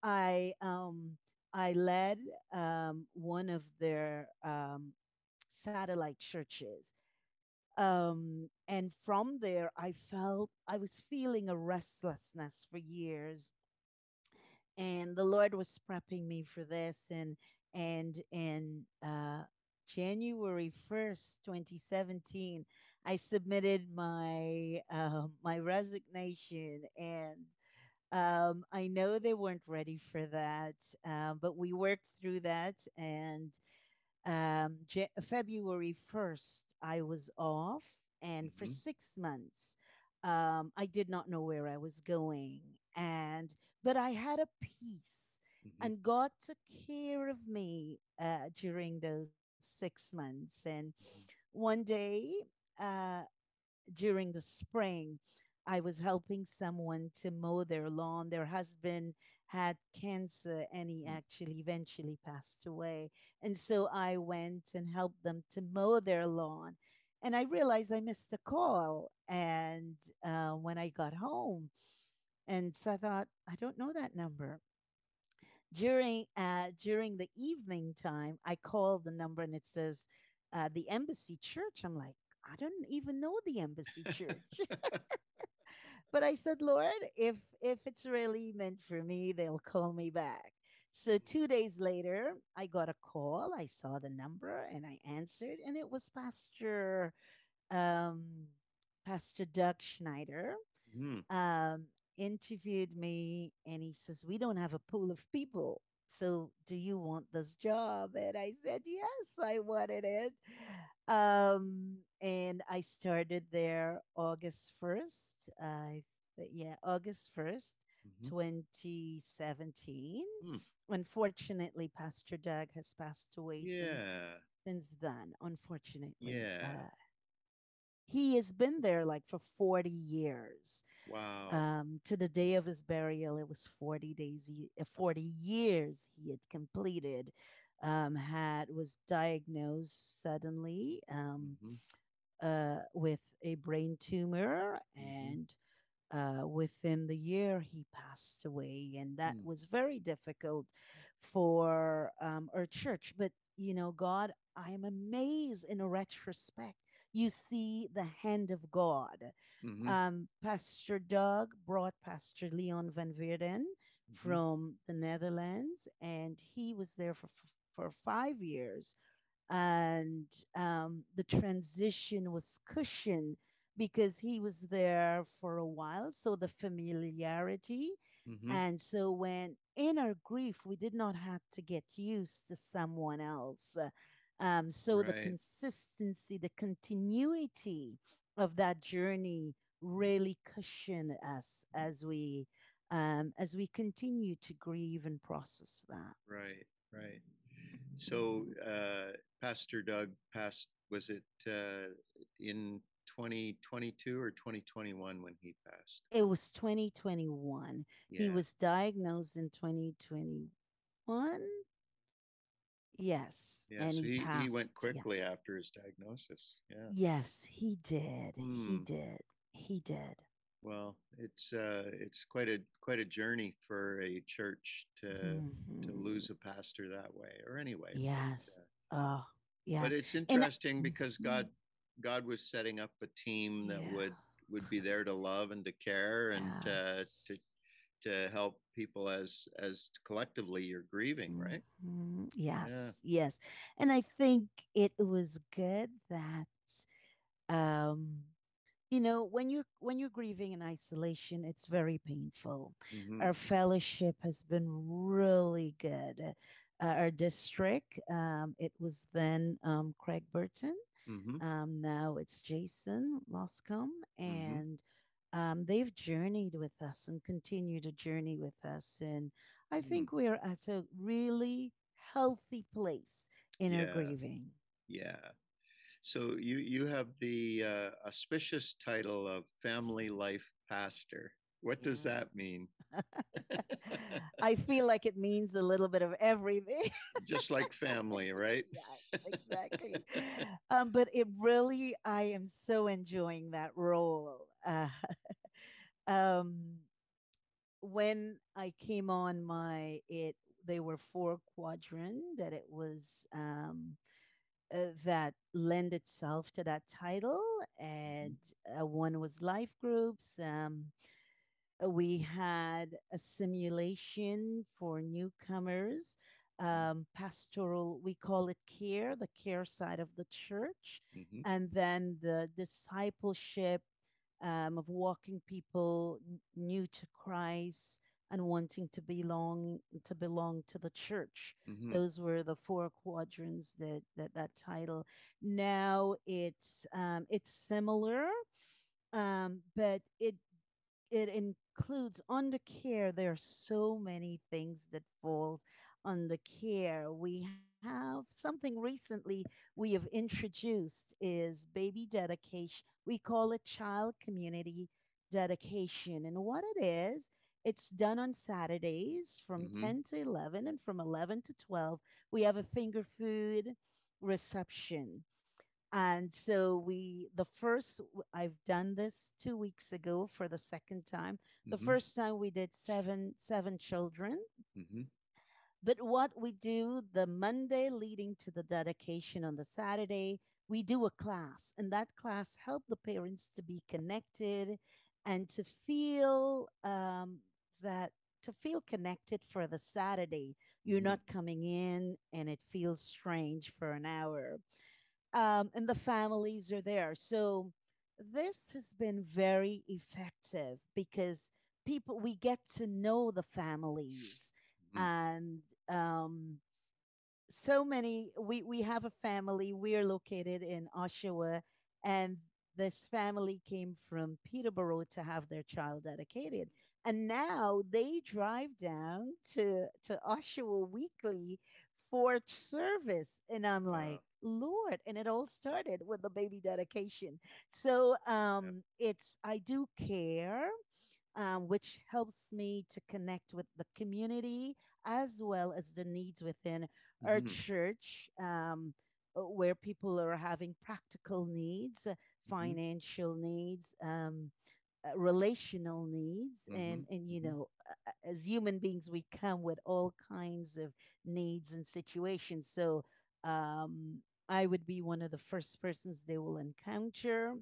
[SPEAKER 2] I um I led um one of their um satellite churches. Um, and from there, I felt I was feeling a restlessness for years and the Lord was prepping me for this. And and in uh, January first, twenty seventeen, I submitted my uh, my resignation, and um, I know they weren't ready for that, uh, but we worked through that. And um, J- February first, I was off, and for
[SPEAKER 1] hmm
[SPEAKER 2] six months, um, I did not know where I was going, and but I had a peace,
[SPEAKER 1] hmm
[SPEAKER 2] and God took care of me uh, during those six months. And one day, uh, during the spring, I was helping someone to mow their lawn. Their husband had cancer and he
[SPEAKER 1] hmm
[SPEAKER 2] actually eventually passed away. And so I went and helped them to mow their lawn. And I realized I missed a call. And uh, when I got home, and so I thought, I don't know that number. During uh, during the evening time, I called the number and it says uh, the Embassy Church. I'm like, I don't even know the Embassy Church. But I said, Lord, if if it's really meant for me, they'll call me back. So two days later, I got a call. I saw the number and I answered, and it was Pastor um, Pastor Doug Schneider.
[SPEAKER 1] hmm
[SPEAKER 2] Um, interviewed me, and he says, "We don't have a pool of people." So, do you want this job? And I said, Yes, I wanted it. Um, and I started there August 1st. I th- yeah, August 1st,
[SPEAKER 1] hmm
[SPEAKER 2] 2017.
[SPEAKER 1] hmm
[SPEAKER 2] Unfortunately, Pastor Doug has passed away since
[SPEAKER 1] Yeah.
[SPEAKER 2] since then, unfortunately.
[SPEAKER 1] Yeah.
[SPEAKER 2] Uh, he has been there like for 40 years.
[SPEAKER 1] Wow.
[SPEAKER 2] Um, to the day of his burial, it was 40 days, he, uh, 40 years he had completed. Um, had was diagnosed suddenly um,
[SPEAKER 1] hmm
[SPEAKER 2] uh, with a brain tumor,
[SPEAKER 1] hmm
[SPEAKER 2] and uh, within the year he passed away, and that
[SPEAKER 1] mm
[SPEAKER 2] was very difficult for um, our church. But you know, God, I am amazed in a retrospect. You see the hand of God
[SPEAKER 1] hmm
[SPEAKER 2] um, Pastor Doug brought Pastor Leon Van Weerden
[SPEAKER 1] hmm
[SPEAKER 2] from the Netherlands, and he was there for for five years. And um, the transition was cushioned because he was there for a while, so the familiarity.
[SPEAKER 1] hmm
[SPEAKER 2] And so when in our grief, we did not have to get used to someone else. Um, so the consistency, the continuity of that journey really cushion us as we um, as we continue to grieve and process that.
[SPEAKER 1] Right. Right. So, uh, Pastor Doug passed, was it uh, in 2022 or 2021 when he passed?
[SPEAKER 2] It was 2021. He was diagnosed in 2021. Yes, and
[SPEAKER 1] So
[SPEAKER 2] he
[SPEAKER 1] he, he went
[SPEAKER 2] passed. Yes.
[SPEAKER 1] quickly after his diagnosis. Yeah.
[SPEAKER 2] Yes, he did. He
[SPEAKER 1] Hmm.
[SPEAKER 2] did. He did.
[SPEAKER 1] Well, it's uh, it's quite a quite a journey for a church to to
[SPEAKER 2] hmm
[SPEAKER 1] lose a pastor that way, or anyway. But
[SPEAKER 2] Yes.
[SPEAKER 1] uh,
[SPEAKER 2] Oh,
[SPEAKER 1] but
[SPEAKER 2] yes.
[SPEAKER 1] it's
[SPEAKER 2] And
[SPEAKER 1] interesting because
[SPEAKER 2] mhm,
[SPEAKER 1] God God was setting up a team that
[SPEAKER 2] yeah.
[SPEAKER 1] would would be there to love and to care and to to to help people as as collectively you're grieving, right?
[SPEAKER 2] hmm
[SPEAKER 1] Yeah.
[SPEAKER 2] Yes. Yes. And I think it was good that um you know when you're when you're grieving in isolation it's very painful
[SPEAKER 1] Mm-hmm.
[SPEAKER 2] our fellowship has been really good uh, our district um, it was then um, craig burton
[SPEAKER 1] Mm-hmm.
[SPEAKER 2] um, now it's jason loscombe
[SPEAKER 1] Mm-hmm.
[SPEAKER 2] and um, they've journeyed with us and continue to journey with us and i
[SPEAKER 1] Mm.
[SPEAKER 2] think we're at a really healthy place in our grieving
[SPEAKER 1] Yeah. So you you have the uh, auspicious title of family life pastor. What does
[SPEAKER 2] Yeah.
[SPEAKER 1] that mean?
[SPEAKER 2] I feel like it means a little bit of everything.
[SPEAKER 1] Just like family, right?
[SPEAKER 2] Yes, exactly. Um, but it really, I am so enjoying that role. Uh, um, when I came on my it, they were four quadrant that it was um, uh, that lend itself to that title, and uh, one was life groups. Um, we had a simulation for newcomers, um, pastoral, we call it care, the care side of the church,
[SPEAKER 1] Mhm.
[SPEAKER 2] and then the discipleship um, of walking people new to Christ and wanting to belong to belong to the church.
[SPEAKER 1] Mhm.
[SPEAKER 2] Those were the four quadrants that that that title. Now it's um, it's similar, um, but it it includes under care there are so many things that falls under care. We have something recently we have introduced is baby dedication. We call it child community dedication. And what it is it's done on saturdays from
[SPEAKER 1] Mhm.
[SPEAKER 2] 10 to 11 and from 11 to 12 we have a finger food reception and so we, the first, I've done this two weeks ago for the second time. The
[SPEAKER 1] Mhm.
[SPEAKER 2] first time we did seven, seven children.
[SPEAKER 1] Mhm.
[SPEAKER 2] But what we do the Monday leading to the dedication on the Saturday, we do a class, and that class help the parents to be connected and to feel um, that to feel connected for the Saturday. You're
[SPEAKER 1] Mhm.
[SPEAKER 2] not coming in and it feels strange for an hour um, and the families are there. So this has been very effective because people we get to know the families
[SPEAKER 1] Mhm.
[SPEAKER 2] and um, so many we we have a family we're located in oshawa and this family came from peterborough to have their child dedicated and now they drive down to to oshawa weekly for service and i'm
[SPEAKER 1] Wow.
[SPEAKER 2] Lord and it all started with the baby dedication so um it's i do care um, which helps me to connect with the community as well as the needs within our
[SPEAKER 1] Mhm.
[SPEAKER 2] church, um, uh, where people are having practical needs, uh,
[SPEAKER 1] Mhm.
[SPEAKER 2] financial needs, um, uh, relational needs, and
[SPEAKER 1] Mhm.
[SPEAKER 2] and you
[SPEAKER 1] Mhm.
[SPEAKER 2] know, uh, as human beings, we come with all kinds of needs and situations. So um, I would be one of the first persons they will encounter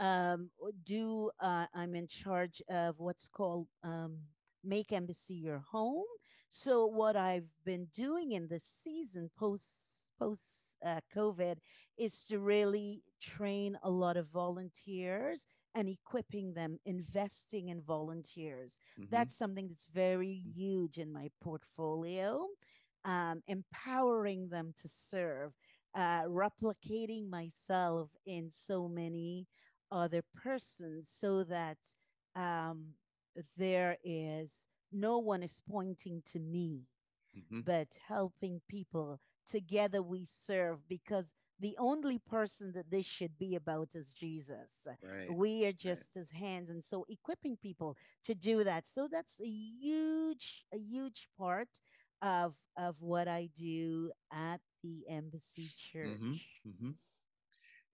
[SPEAKER 2] um, do uh, I'm in charge of what's called um, Make Embassy Your Home. So what I've been doing in this season post post uh, COVID is to really train a lot of volunteers and equipping them, investing in volunteers.
[SPEAKER 1] Mhm.
[SPEAKER 2] That's something that's very huge in my portfolio. Um, empowering them to serve, uh, replicating myself in so many other persons so that um, there is no one is pointing to me,
[SPEAKER 1] Mhm.
[SPEAKER 2] but helping people. Together we serve because the only person that this should be about is Jesus.
[SPEAKER 1] Right.
[SPEAKER 2] We are
[SPEAKER 1] Right.
[SPEAKER 2] just his hands. And so equipping people to do that. So that's a huge, a huge part of of what I do at the embassy
[SPEAKER 1] Mhm.
[SPEAKER 2] church.
[SPEAKER 1] Mhm.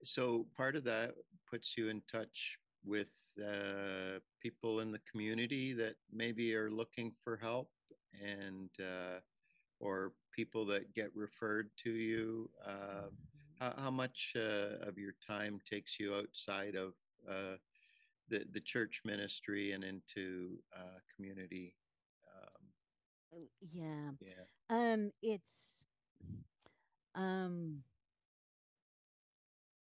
[SPEAKER 1] So part of that puts you in touch with uh, people in the community that maybe are looking for help and uh, or people that get referred to you. Uh, how, how much uh, of your time takes you outside of uh, the the church ministry and into uh, community?
[SPEAKER 2] Oh, Yeah.
[SPEAKER 1] yeah.
[SPEAKER 2] Um, it's um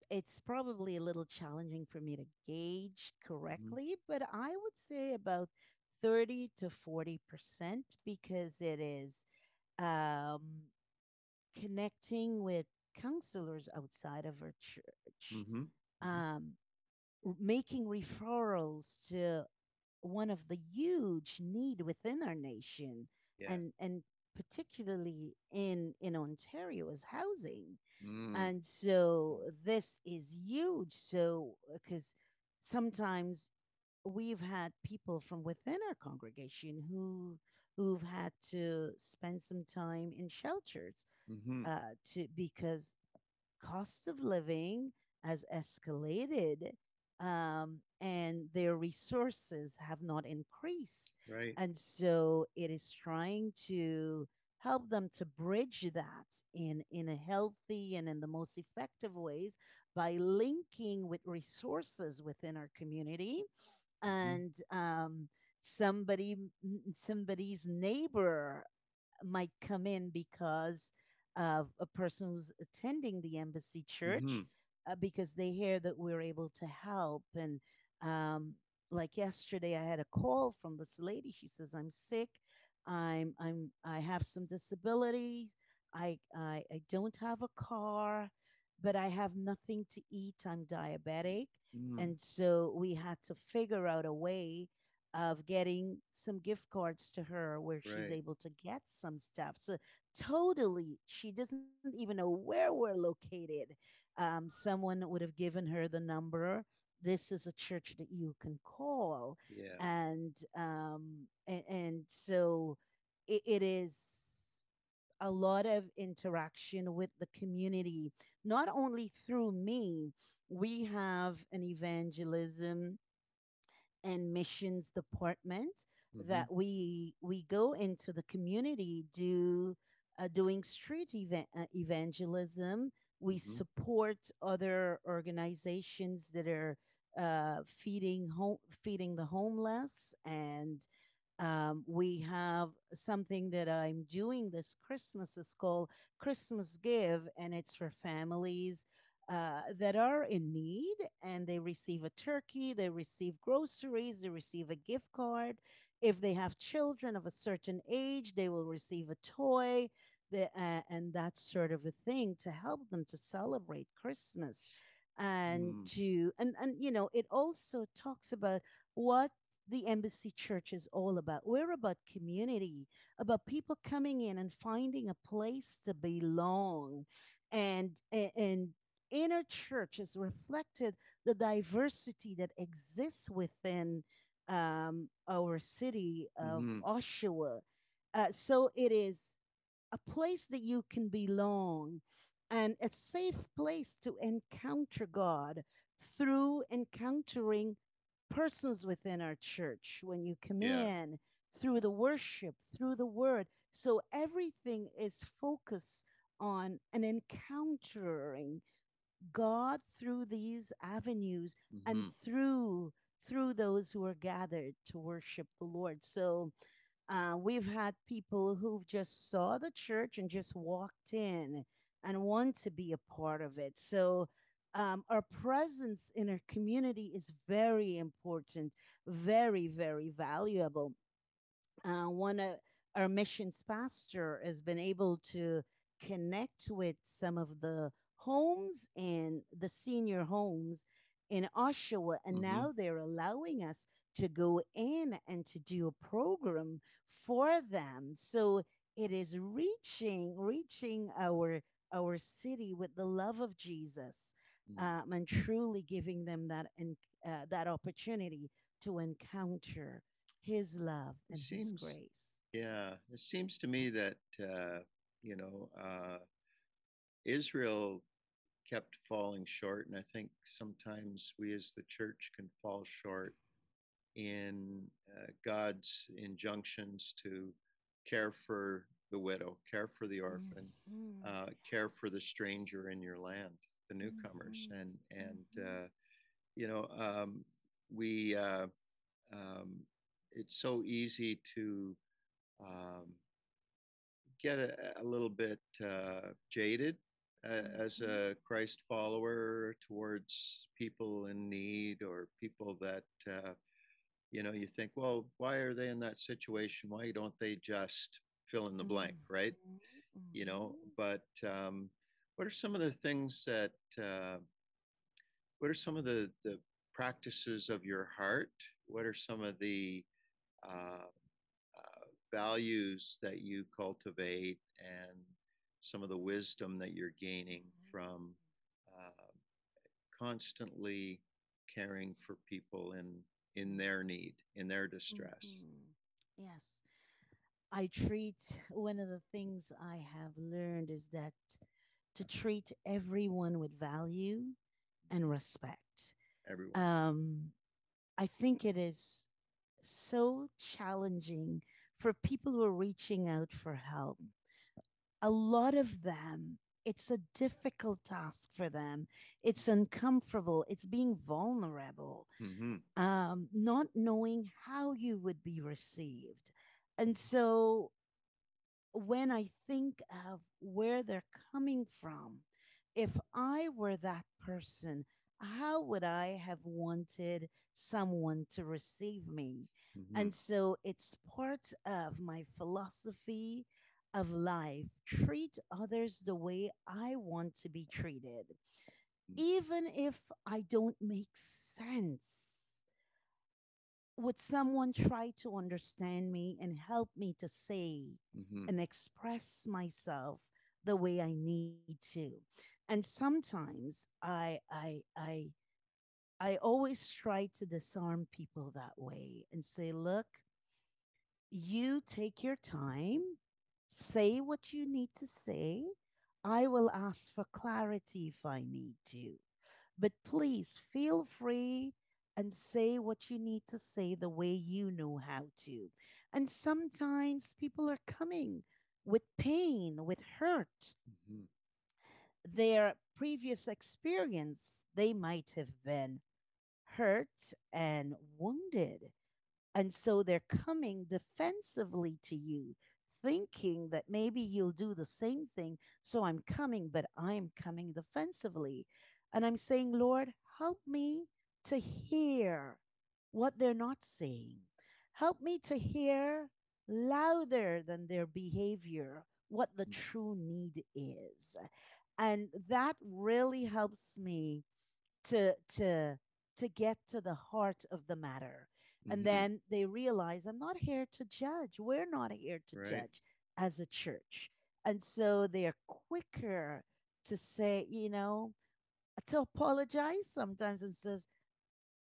[SPEAKER 2] it's probably a little challenging for me to gauge
[SPEAKER 1] Mhm.
[SPEAKER 2] correctly, but I would say about 30 to 40% because it is um connecting with counselors outside of our church,
[SPEAKER 1] Mhm. Mhm.
[SPEAKER 2] um, making referrals to one of the huge need within our nation
[SPEAKER 1] Yeah.
[SPEAKER 2] and and particularly in in Ontario is housing
[SPEAKER 1] Mm.
[SPEAKER 2] and so this is huge so because sometimes we've had people from within our congregation who who've had to spend some time in shelters
[SPEAKER 1] Mm-hmm.
[SPEAKER 2] uh, to because cost of living has escalated um, and their resources have not increased.
[SPEAKER 1] Right.
[SPEAKER 2] And so it is trying to help them to bridge that in, in a healthy and in the most effective ways by linking with resources within our community
[SPEAKER 1] Mhm.
[SPEAKER 2] and um, somebody somebody's neighbor might come in because of a person who's attending the embassy church
[SPEAKER 1] Mhm.
[SPEAKER 2] Uh, because they hear that we're able to help and um, like yesterday i had a call from this lady she says i'm sick i'm i'm i have some disabilities i i, I don't have a car but i have nothing to eat i'm diabetic
[SPEAKER 1] Mm.
[SPEAKER 2] and so we had to figure out a way of getting some gift cards to her where she's able to get some stuff. So totally, she doesn't even know where we're located. Um, someone would have given her the number. This is a church that you can call,
[SPEAKER 1] Yeah.
[SPEAKER 2] and um, and, and so it, it is a lot of interaction with the community, not only through me. We have an evangelism and missions department
[SPEAKER 1] Mhm.
[SPEAKER 2] that we we go into the community do uh, doing street event uh, evangelism we
[SPEAKER 1] Mhm.
[SPEAKER 2] support other organizations that are uh, feeding home feeding the homeless and um, we have something that I'm doing this Christmas. It's called Christmas Give, and it's for families uh, that are in need and they receive a turkey, they receive groceries, they receive a gift card. If they have children of a certain age, they will receive a toy. The, uh, and that sort of a thing to help them to celebrate Christmas and
[SPEAKER 1] Mm.
[SPEAKER 2] to and and you know it also talks about what the embassy church is all about. We're about community, about people coming in and finding a place to belong. And and inner church is reflected the diversity that exists within um, our city of
[SPEAKER 1] Mhm.
[SPEAKER 2] Oshawa. Uh, so it is a place that you can belong and a safe place to encounter God through encountering persons within our church when you come
[SPEAKER 1] Yeah.
[SPEAKER 2] in through the worship, through the word. So everything is focused on an encountering God through these avenues and
[SPEAKER 1] Mhm.
[SPEAKER 2] through through those who are gathered to worship the Lord. So uh, we've had people who've just saw the church and just walked in and want to be a part of it. So um, our presence in our community is very important, very, very valuable uh, one of our missions pastor has been able to connect with some of the homes and the senior homes in Oshawa, and
[SPEAKER 1] Mhm.
[SPEAKER 2] now they're allowing us to go in and to do a program for them. So it is reaching, reaching our our city with the love of Jesus,
[SPEAKER 1] Mm.
[SPEAKER 2] um, and truly giving them that and uh, that opportunity to encounter His love and His grace.
[SPEAKER 1] yeah, it seems to me that uh, you know uh, Israel kept falling short, and I think sometimes we as the church can fall short in uh, God's injunctions to care for the widow, care for the orphan,
[SPEAKER 2] Mhm.
[SPEAKER 1] uh, care for the stranger in your land, the newcomers,
[SPEAKER 2] Mhm.
[SPEAKER 1] and and
[SPEAKER 2] Mhm.
[SPEAKER 1] uh, you know um, we uh, um, it's so easy to um, get a, a little bit uh, jaded uh, as a Christ follower towards people in need or people that uh, you know you think, well, why are they in that situation? Why don't they just fill in the blank, right?
[SPEAKER 2] Mhm.
[SPEAKER 1] You know,
[SPEAKER 2] Mhm.
[SPEAKER 1] but um, what are some of the things that uh, what are some of the the practices of your heart? What are some of the uh, uh, values that you cultivate and some of the wisdom that you're gaining from uh, constantly caring for people in in their need, in their distress.
[SPEAKER 2] Mhm. Yes. I treat one of the things I have learned is that to treat everyone with value and respect.
[SPEAKER 1] Everyone.
[SPEAKER 2] Um, I think it is so challenging for people who are reaching out for help. A lot of them, it's a difficult task for them. It's uncomfortable. It's being vulnerable
[SPEAKER 1] hmm
[SPEAKER 2] um, not knowing how you would be received. And so when I think of where they're coming from, if I were that person, how would I have wanted someone to receive me?
[SPEAKER 1] hmm
[SPEAKER 2] And so it's part of my philosophy of life. Treat others the way I want to be treated, even if I don't make sense would someone try to understand me and help me to say
[SPEAKER 1] hmm
[SPEAKER 2] and express myself the way I need to? And sometimes I I I I always try to disarm people that way and say, look, you take your time, say what you need to say. I will ask for clarity if I need to. But please feel free and say what you need to say the way you know how to. And sometimes people are coming with pain, with hurt.
[SPEAKER 1] hmm
[SPEAKER 2] Their previous experience, they might have been hurt and wounded. And so they're coming defensively to you, thinking that maybe you'll do the same thing. So I'm coming, but I'm coming defensively. And I'm saying, Lord, help me to hear what they're not saying. Help me to hear louder than their behavior what the mm. true need is. And that really helps me to to to get to the heart of the matter and
[SPEAKER 1] hmm
[SPEAKER 2] then they realize i'm not here to judge we're not here to
[SPEAKER 1] Right.
[SPEAKER 2] judge as a church and so they're quicker to say you know to apologize sometimes and says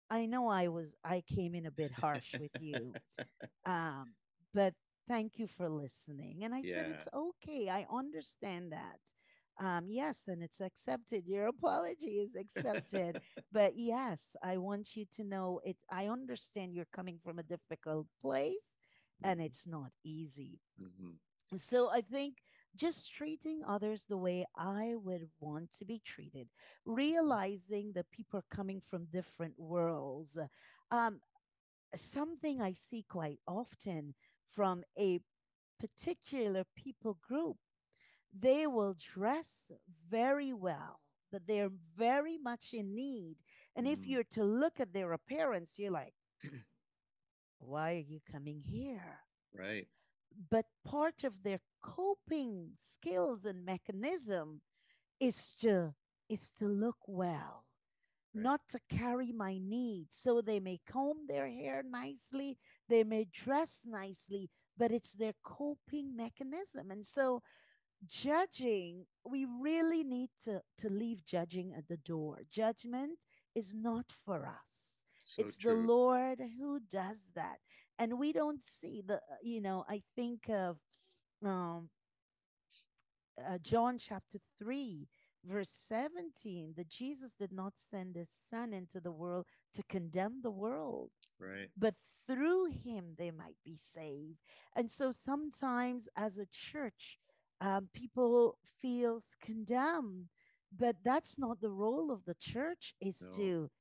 [SPEAKER 2] i know i was i came in a bit harsh with you um, but thank you for listening. And I said, it's okay. I understand that. Um, yes, and it's accepted. Your apology is accepted. But yes, I want you to know it. I understand you're coming from a difficult place and it's not easy.
[SPEAKER 1] hmm
[SPEAKER 2] So I think just treating others the way I would want to be treated, realizing that people are coming from different worlds. Um, something I see quite often from a particular people group. They will dress very well, but they're very much in need. And if
[SPEAKER 1] hmm
[SPEAKER 2] you're to look at their appearance, you're like, why are you coming here?
[SPEAKER 1] Right.
[SPEAKER 2] But part of their coping skills and mechanism is to is to look well
[SPEAKER 1] Right.
[SPEAKER 2] not to carry my needs. So they may comb their hair nicely, they may dress nicely, but it's their coping mechanism. And so judging, we really need to, to leave judging at the door. Judgment is not for us.
[SPEAKER 1] So
[SPEAKER 2] It's the. Lord who does that. And we don't see the, you know, I think of um, uh, John chapter 3, verse 17, that Jesus did not send his son into the world to condemn the world,
[SPEAKER 1] Right.
[SPEAKER 2] but through him they might be saved. And so sometimes as a church, um, people feels condemned, but that's not the role of the church is
[SPEAKER 1] No.
[SPEAKER 2] to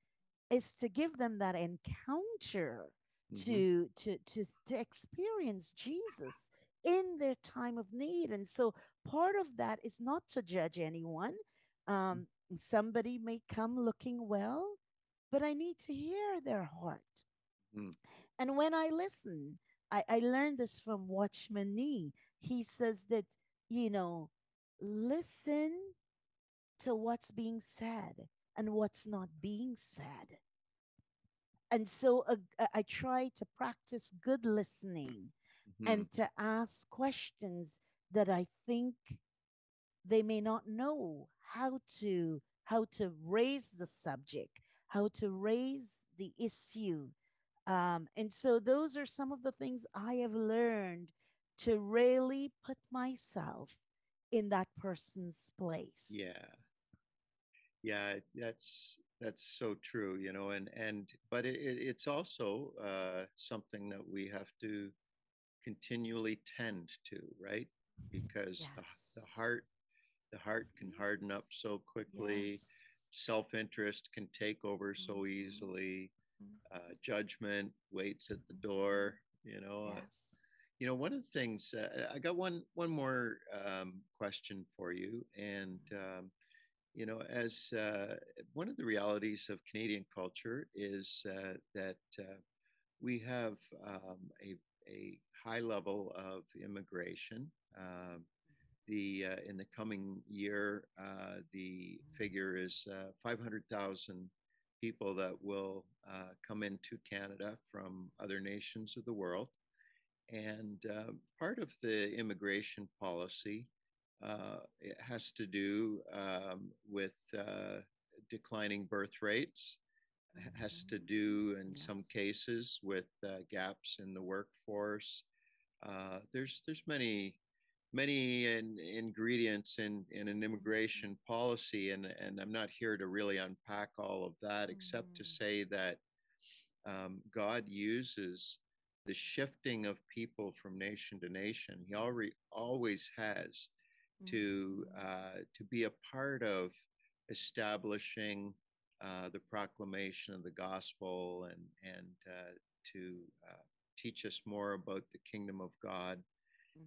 [SPEAKER 2] is to give them that encounter
[SPEAKER 1] hmm
[SPEAKER 2] to to to to experience Jesus in their time of need. And so part of that is not to judge anyone. Um, somebody may come looking well, but I need to hear their heart.
[SPEAKER 1] hmm
[SPEAKER 2] And when I listen, I, I learned this from Watchman Nee. He says that, you know, listen to what's being said and what's not being said. And so uh, I try to practice good listening
[SPEAKER 1] hmm
[SPEAKER 2] and to ask questions that I think they may not know how to how to raise the subject, how to raise the issue Um, and so those are some of the things I have learned to really put myself in that person's place.
[SPEAKER 1] Yeah. Yeah, that's that's so true, you know, and and but it, it- it's also uh, something that we have to continually tend to, right? Because the the heart the heart can harden up so quickly,
[SPEAKER 2] Yes.
[SPEAKER 1] self-interest can take over so
[SPEAKER 2] Mhm.
[SPEAKER 1] easily,
[SPEAKER 2] Mhm.
[SPEAKER 1] uh, judgment waits at the
[SPEAKER 2] Mhm.
[SPEAKER 1] door, you know. Uh,
[SPEAKER 2] Yes.
[SPEAKER 1] You know, one of the things uh, I got one one more um, question for you, and um, you know, as uh, one of the realities of Canadian culture is uh, that uh, we have um, a, a high level of immigration. Um, the uh, in the coming year, uh, the figure is uh, 500,000 people that will uh, come into Canada from other nations of the world. And uh, part of the immigration policy uh, it has to do um, with uh, declining birth rates, has to
[SPEAKER 2] Mhm.
[SPEAKER 1] do in some cases with uh, gaps in the workforce. Uh, there's there's many many in, ingredients in, in an
[SPEAKER 2] Mhm.
[SPEAKER 1] immigration policy, and and I'm not here to really unpack all of that, except to
[SPEAKER 2] Mhm.
[SPEAKER 1] say that um, God uses the shifting of people from nation to nation. He already always has to
[SPEAKER 2] Mhm.
[SPEAKER 1] uh, to be a part of establishing uh, the proclamation of the gospel and and uh, to uh, teach us more about the kingdom of God.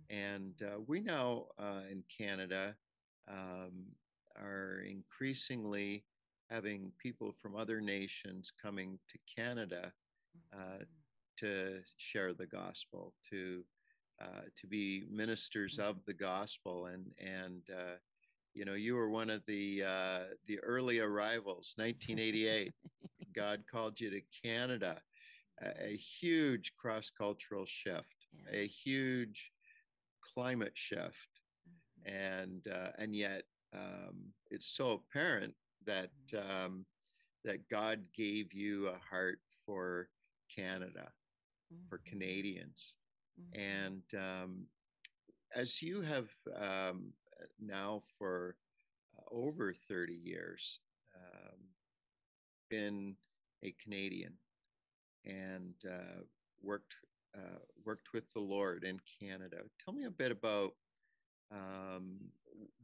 [SPEAKER 1] And
[SPEAKER 2] Mhm.
[SPEAKER 1] uh, we now uh, in Canada um, are increasingly having people from other nations coming to Canada uh,
[SPEAKER 2] Mhm.
[SPEAKER 1] To share the gospel, to uh, to be ministers
[SPEAKER 2] Mhm.
[SPEAKER 1] of the gospel, and and uh, you know you were one of the uh, the early arrivals, 1988. God called you to Canada, a, a huge cross cultural shift,
[SPEAKER 2] Yeah.
[SPEAKER 1] a huge climate shift,
[SPEAKER 2] Mhm.
[SPEAKER 1] and uh, and yet um, it's so apparent that um, that God gave you a heart for Canada, for
[SPEAKER 2] Mhm.
[SPEAKER 1] Canadians.
[SPEAKER 2] Mhm.
[SPEAKER 1] And um, as you have um, now for uh, over 30 years um, been a Canadian and uh, worked uh, worked with the Lord in Canada, tell me a bit about um,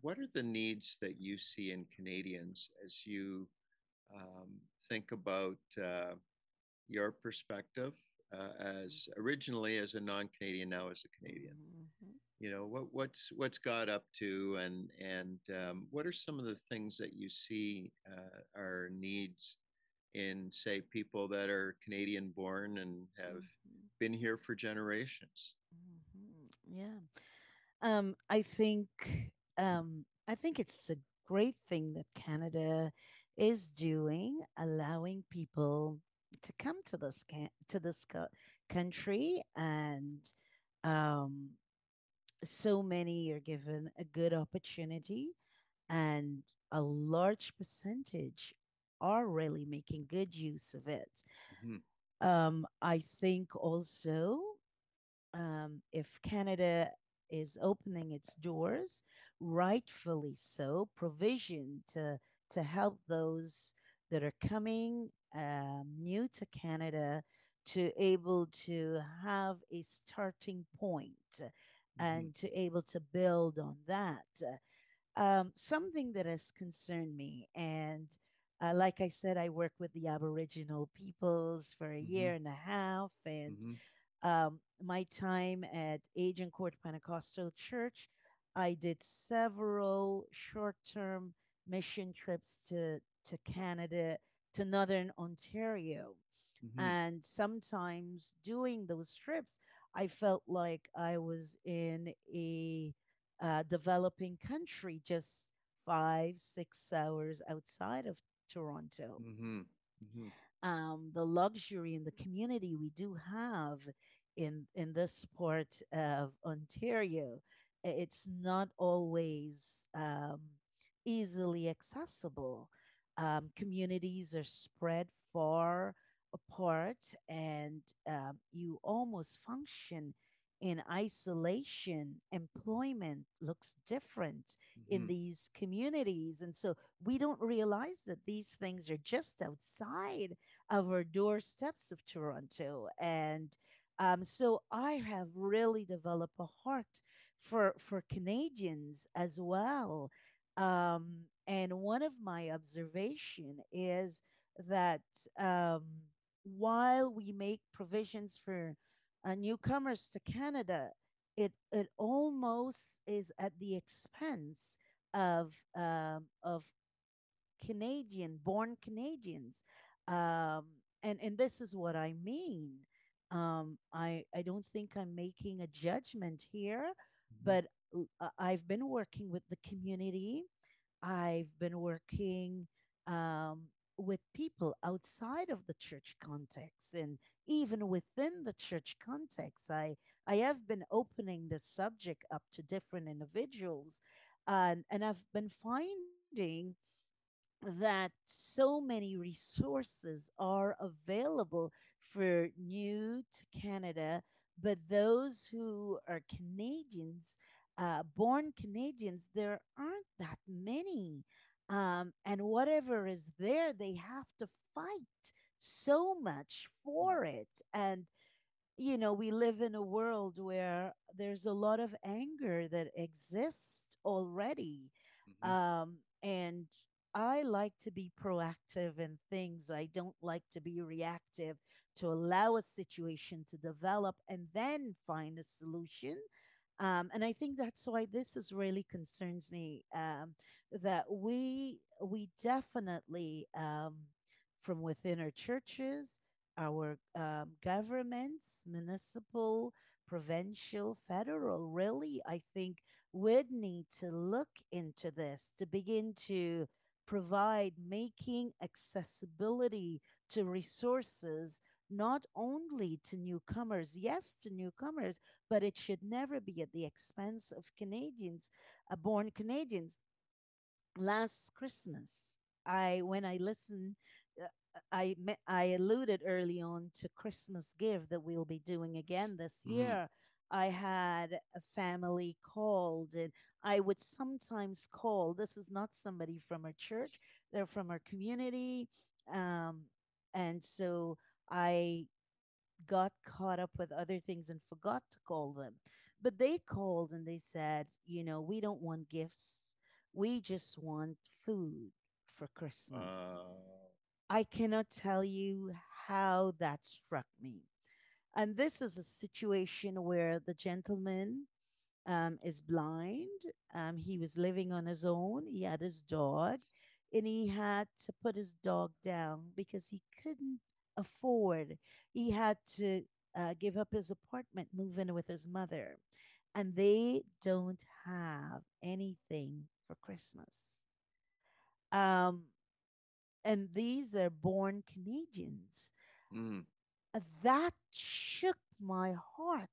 [SPEAKER 1] what are the needs that you see in Canadians as you um, think about uh, your perspective uh, as originally as a non-Canadian, now as a Canadian.
[SPEAKER 2] Mhm.
[SPEAKER 1] You know what what's what's God up to, and and um, what are some of the things that you see uh, are needs in say people that are Canadian born and have
[SPEAKER 2] Mhm.
[SPEAKER 1] been here for generations?
[SPEAKER 2] Mhm. Yeah. Um, I think um, I think it's a great thing that Canada is doing, allowing people to come to this can- to this co- country, and um, so many are given a good opportunity, and a large percentage are really making good use of it.
[SPEAKER 1] Mm-hmm.
[SPEAKER 2] Um, I think also um, if Canada is opening its doors, rightfully so, provision to to help those that are coming um, new to Canada to able to have a starting point
[SPEAKER 1] Mm-hmm.
[SPEAKER 2] and to able to build on that. Um, something that has concerned me, and uh, like I said, I work with the Aboriginal peoples for a
[SPEAKER 1] Mm-hmm.
[SPEAKER 2] year and a half, and
[SPEAKER 1] Mm-hmm.
[SPEAKER 2] um, my time at Agincourt Pentecostal Church, I did several short-term mission trips to to Canada, to Northern Ontario,
[SPEAKER 1] Mm-hmm.
[SPEAKER 2] and sometimes doing those trips, I felt like I was in a uh, developing country, just five, six hours outside of Toronto
[SPEAKER 1] Mm-hmm. Mm-hmm.
[SPEAKER 2] um, the luxury and the community we do have in in this part of Ontario, it's not always um, easily accessible. Um, communities are spread far. apart and um, you almost function in isolation. Employment looks different in
[SPEAKER 1] Mhm.
[SPEAKER 2] these communities. And so we don't realize that these things are just outside of our doorsteps of Toronto. And um, so I have really developed a heart for, for Canadians as well. Um, and one of my observation is that um, while we make provisions for uh, newcomers to Canada, it it almost is at the expense of um, of Canadian born Canadians, um, and and this is what I mean. Um, I I don't think I'm making a judgment here,
[SPEAKER 1] Mhm.
[SPEAKER 2] but uh, I've been working with the community I've been working um, with people outside of the church context and even within the church context. I, I have been opening this subject up to different individuals, and, and I've been finding that so many resources are available for new to Canada, but those who are Canadians, uh, born Canadians, there aren't that many. Um, and whatever is there, they have to fight so much for it. And you know, we live in a world where there's a lot of anger that exists already.
[SPEAKER 1] Mhm.
[SPEAKER 2] Um, and I like to be proactive in things. I don't like to be reactive to allow a situation to develop and then find a solution. Um, and I think that's why this is really concerns me. Um, that we we definitely um, from within our churches our um, governments, municipal, provincial, federal, really, I think would need to look into this to begin to provide making accessibility to resources not only to newcomers, yes, to newcomers, but it should never be at the expense of Canadians, uh, born Canadians last Christmas, I when I listened, uh, I I alluded early on to Christmas gift that we'll be doing again this
[SPEAKER 1] Mhm.
[SPEAKER 2] year. I had a family called, and I would sometimes call. This is not somebody from our church; they're from our community, um, and so I got caught up with other things and forgot to call them. But they called and they said, you know, we don't want gifts. We just want food for Christmas.
[SPEAKER 1] Uh,
[SPEAKER 2] I cannot tell you how that struck me. And this is a situation where the gentleman um, is blind. Um, he was living on his own. He had his dog, and he had to put his dog down because he couldn't afford. He had to uh, give up his apartment, move in with his mother, and they don't have anything for Christmas. Um, and these are born Canadians.
[SPEAKER 1] mm,
[SPEAKER 2] Uh, That shook my heart.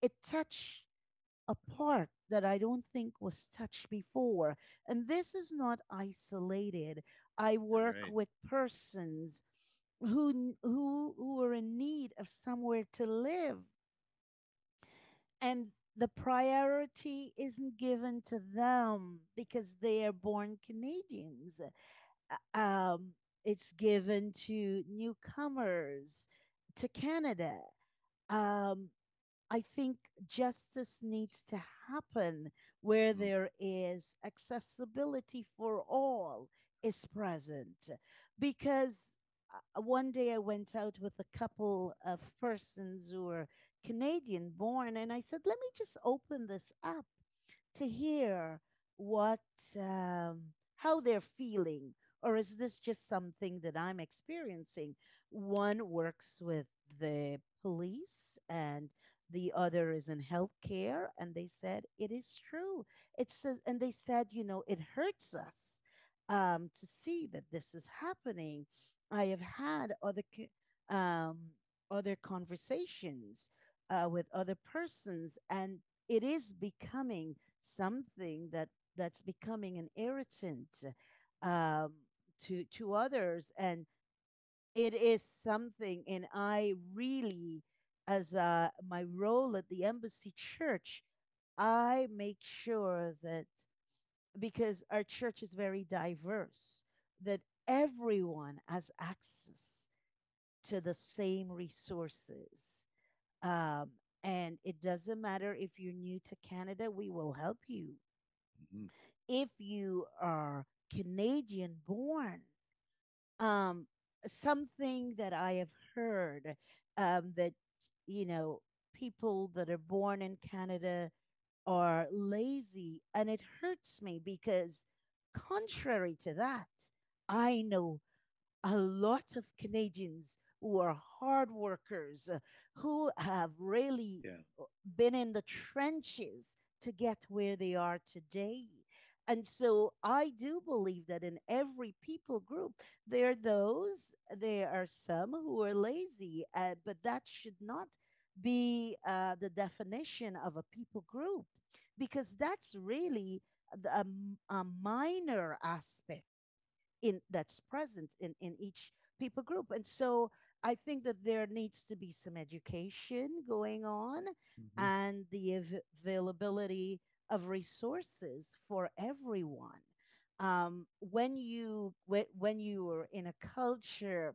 [SPEAKER 2] It touched a part that I don't think was touched before. And this is not isolated. I work
[SPEAKER 1] right.
[SPEAKER 2] with persons who who who are in need of somewhere to live and the priority isn't given to them because they are born Canadians. Um, it's given to newcomers to Canada. Um, I think justice needs to happen where
[SPEAKER 1] Mm,
[SPEAKER 2] there is accessibility for all is present. Because one day I went out with a couple of persons who were Canadian born, and I said, let me just open this up to hear what um, how they're feeling or is this just something that i'm experiencing? One works with the police and the other is in healthcare and they said it is true. It says and they said you know it hurts us um, to see that this is happening i have had other um, other conversations uh, with other persons and it is becoming something that that's becoming an irritant um, to to others and it is something, and I really, as uh, my role at the embassy church, I make sure that because our church is very diverse, that everyone has access to the same resources. Um, and it doesn't matter if you're new to Canada, we will help you.
[SPEAKER 1] Mhm.
[SPEAKER 2] If you are Canadian born, um, something that I have heard um, that, you know, people that are born in Canada are lazy. And it hurts me because, contrary to that, I know a lot of Canadians who are hard workers, uh, who have really
[SPEAKER 1] Yeah.
[SPEAKER 2] been in the trenches to get where they are today. And so I do believe that in every people group, there are those, there are some who are lazy, uh, but that should not be uh, the definition of a people group because that's really the- a, m- a minor aspect in that's present in in each people group. And so i think that there needs to be some education going on
[SPEAKER 1] Mhm.
[SPEAKER 2] and the av- availability of resources for everyone. Um, when you when, when you are in a culture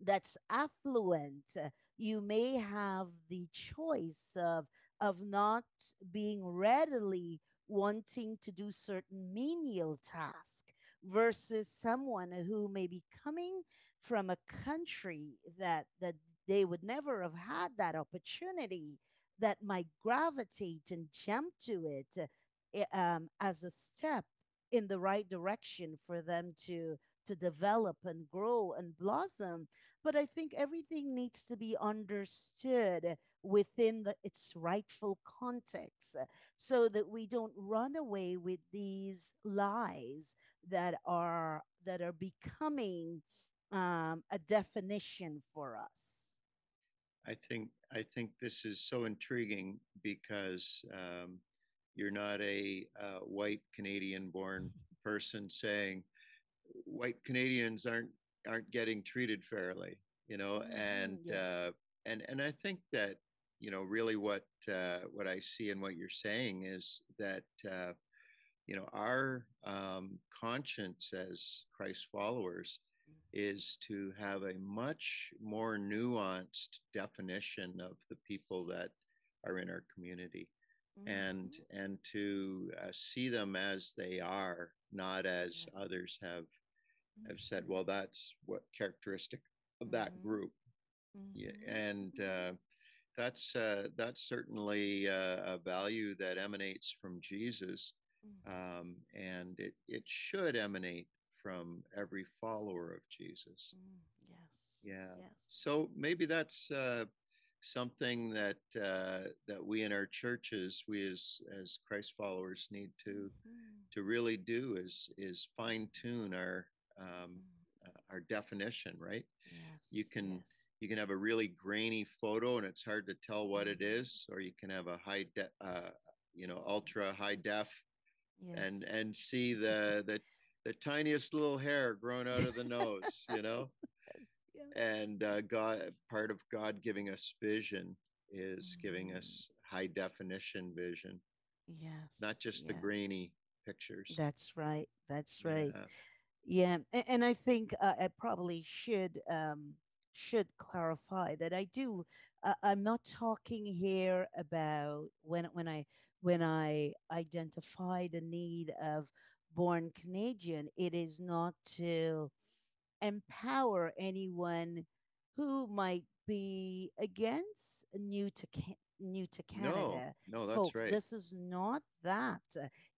[SPEAKER 2] that's affluent, you may have the choice of of not being readily wanting to do certain menial task versus someone who may be coming from a country that that they would never have had that opportunity that might gravitate and jump to it uh, um, as a step in the right direction for them to to develop and grow and blossom. But I think everything needs to be understood within the, its rightful context so that we don't run away with these lies that are that are becoming um, a definition for us.
[SPEAKER 1] I think I think this is so intriguing because um, you're not a uh, white Canadian-born person saying white Canadians aren't aren't getting treated fairly, you know, and
[SPEAKER 2] Mhm, yes.
[SPEAKER 1] uh, and and I think that you know really what uh, what I see and what you're saying is that uh, you know our um, conscience as Christ followers is to have a much more nuanced definition of the people that are in our community and
[SPEAKER 2] Mhm,
[SPEAKER 1] and to uh, see them as they are not as
[SPEAKER 2] yes.
[SPEAKER 1] others have have said
[SPEAKER 2] Mhm,
[SPEAKER 1] well that's what characteristic of that
[SPEAKER 2] mhm,
[SPEAKER 1] group. Yeah, and uh, that's uh, that's certainly uh, a value that emanates from Jesus
[SPEAKER 2] mhm,
[SPEAKER 1] um, and it, it should emanate from every follower of Jesus
[SPEAKER 2] mhm, yes.
[SPEAKER 1] yeah.
[SPEAKER 2] Yes.
[SPEAKER 1] So maybe that's uh, something that uh, that we in our churches, we as as Christ followers, need to
[SPEAKER 2] Mhm,
[SPEAKER 1] to really do is is fine tune our um,
[SPEAKER 2] mhm.
[SPEAKER 1] uh, our definition. Right?
[SPEAKER 2] Yes.
[SPEAKER 1] You can
[SPEAKER 2] yes.
[SPEAKER 1] you can have a really grainy photo and it's hard to tell what it
[SPEAKER 2] Mhm.
[SPEAKER 1] or you can have a high de- uh, you know ultra high def
[SPEAKER 2] Yes.
[SPEAKER 1] and see the the the tiniest little hair growing out of the nose. You know
[SPEAKER 2] Yes, yes.
[SPEAKER 1] and uh, God, part of God giving us vision is giving
[SPEAKER 2] Mhm.
[SPEAKER 1] us high definition vision, Yes. not
[SPEAKER 2] Yes,
[SPEAKER 1] just the grainy pictures.
[SPEAKER 2] That's right. That's right.
[SPEAKER 1] Yeah.
[SPEAKER 2] Yeah, and, and I think uh, I probably should um should clarify that I do. Uh, I'm not talking here about when when I when I identify the need of born Canadian. It is not to empower anyone who might be against new to new to Canada
[SPEAKER 1] no, that's
[SPEAKER 2] folks
[SPEAKER 1] right.
[SPEAKER 2] this is not that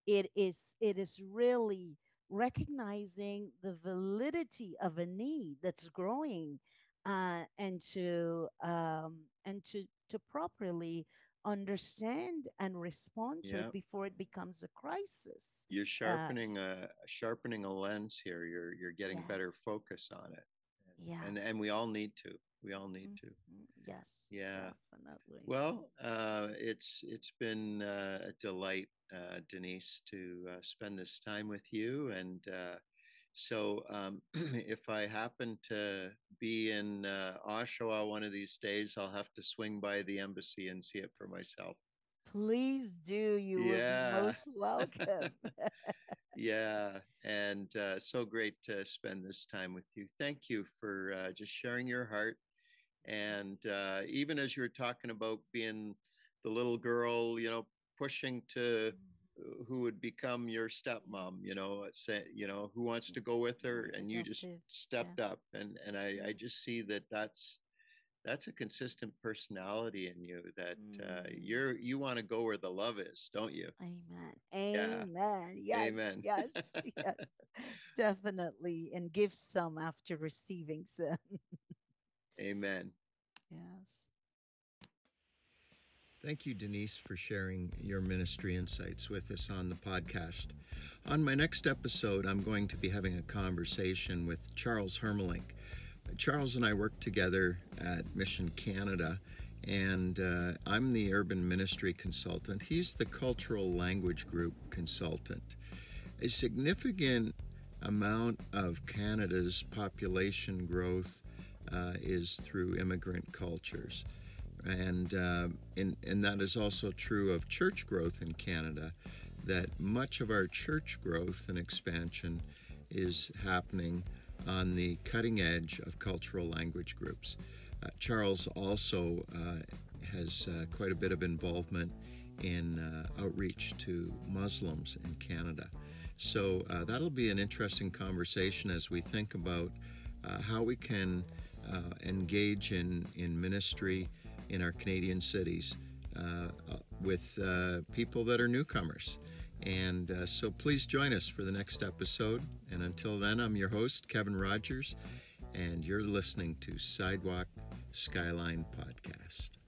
[SPEAKER 2] it is it is really recognizing the validity of a need that's growing uh, and to um, and to to properly understand and respond to
[SPEAKER 1] Yeah.
[SPEAKER 2] it before it becomes a crisis
[SPEAKER 1] You're sharpening a sharpening a lens here. You're you're getting
[SPEAKER 2] yes
[SPEAKER 1] better focus on it. And and, and we all need to. We all need to.
[SPEAKER 2] Mhm. Yes,
[SPEAKER 1] Yeah.
[SPEAKER 2] definitely.
[SPEAKER 1] Well, uh, it's it's been uh, a delight, uh, Denise, to uh, spend this time with you, and uh, So um, if I happen to be in uh, Oshawa one of these days, I'll have to swing by the embassy and see it for myself.
[SPEAKER 2] Please do. You
[SPEAKER 1] Yeah.
[SPEAKER 2] be most welcome.
[SPEAKER 1] Yeah, and uh, so great to spend this time with you. Thank you for uh, just sharing your heart. And uh, even as you were talking about being the little girl, you know, pushing to who would become your stepmom, you know, say, you know, who wants to go with her, and you just stepped up, and and I I just see that that's that's a consistent personality in you that uh,
[SPEAKER 2] Mm.
[SPEAKER 1] you're you want to go where the love is, don't you?
[SPEAKER 2] Amen.
[SPEAKER 1] Yeah.
[SPEAKER 2] Amen. Yes.
[SPEAKER 1] Amen.
[SPEAKER 2] Yes. Yes. Definitely. And give some after receiving some.
[SPEAKER 1] Amen.
[SPEAKER 2] Yes.
[SPEAKER 1] Thank you, Denise, for sharing your ministry insights with us on the podcast. On my next episode, I'm going to be having a conversation with Charles Hermelink. Charles and I work together at Mission Canada, and uh, I'm the urban ministry consultant. He's the cultural language group consultant. A significant amount of Canada's population growth uh, is through immigrant cultures and uh, and and that is also true of church growth in Canada. That much of our church growth and expansion is happening on the cutting edge of cultural language groups. Uh, Charles also uh, has uh, quite a bit of involvement in uh, outreach to Muslims in Canada. So uh, that'll be an interesting conversation as we think about uh, how we can engage in, in ministry in our Canadian cities uh, uh, with uh, people that are newcomers. And so please join us for the next episode. And until then, I'm your host, Kevin Rogers, and you're listening to Sidewalk Skyline Podcast.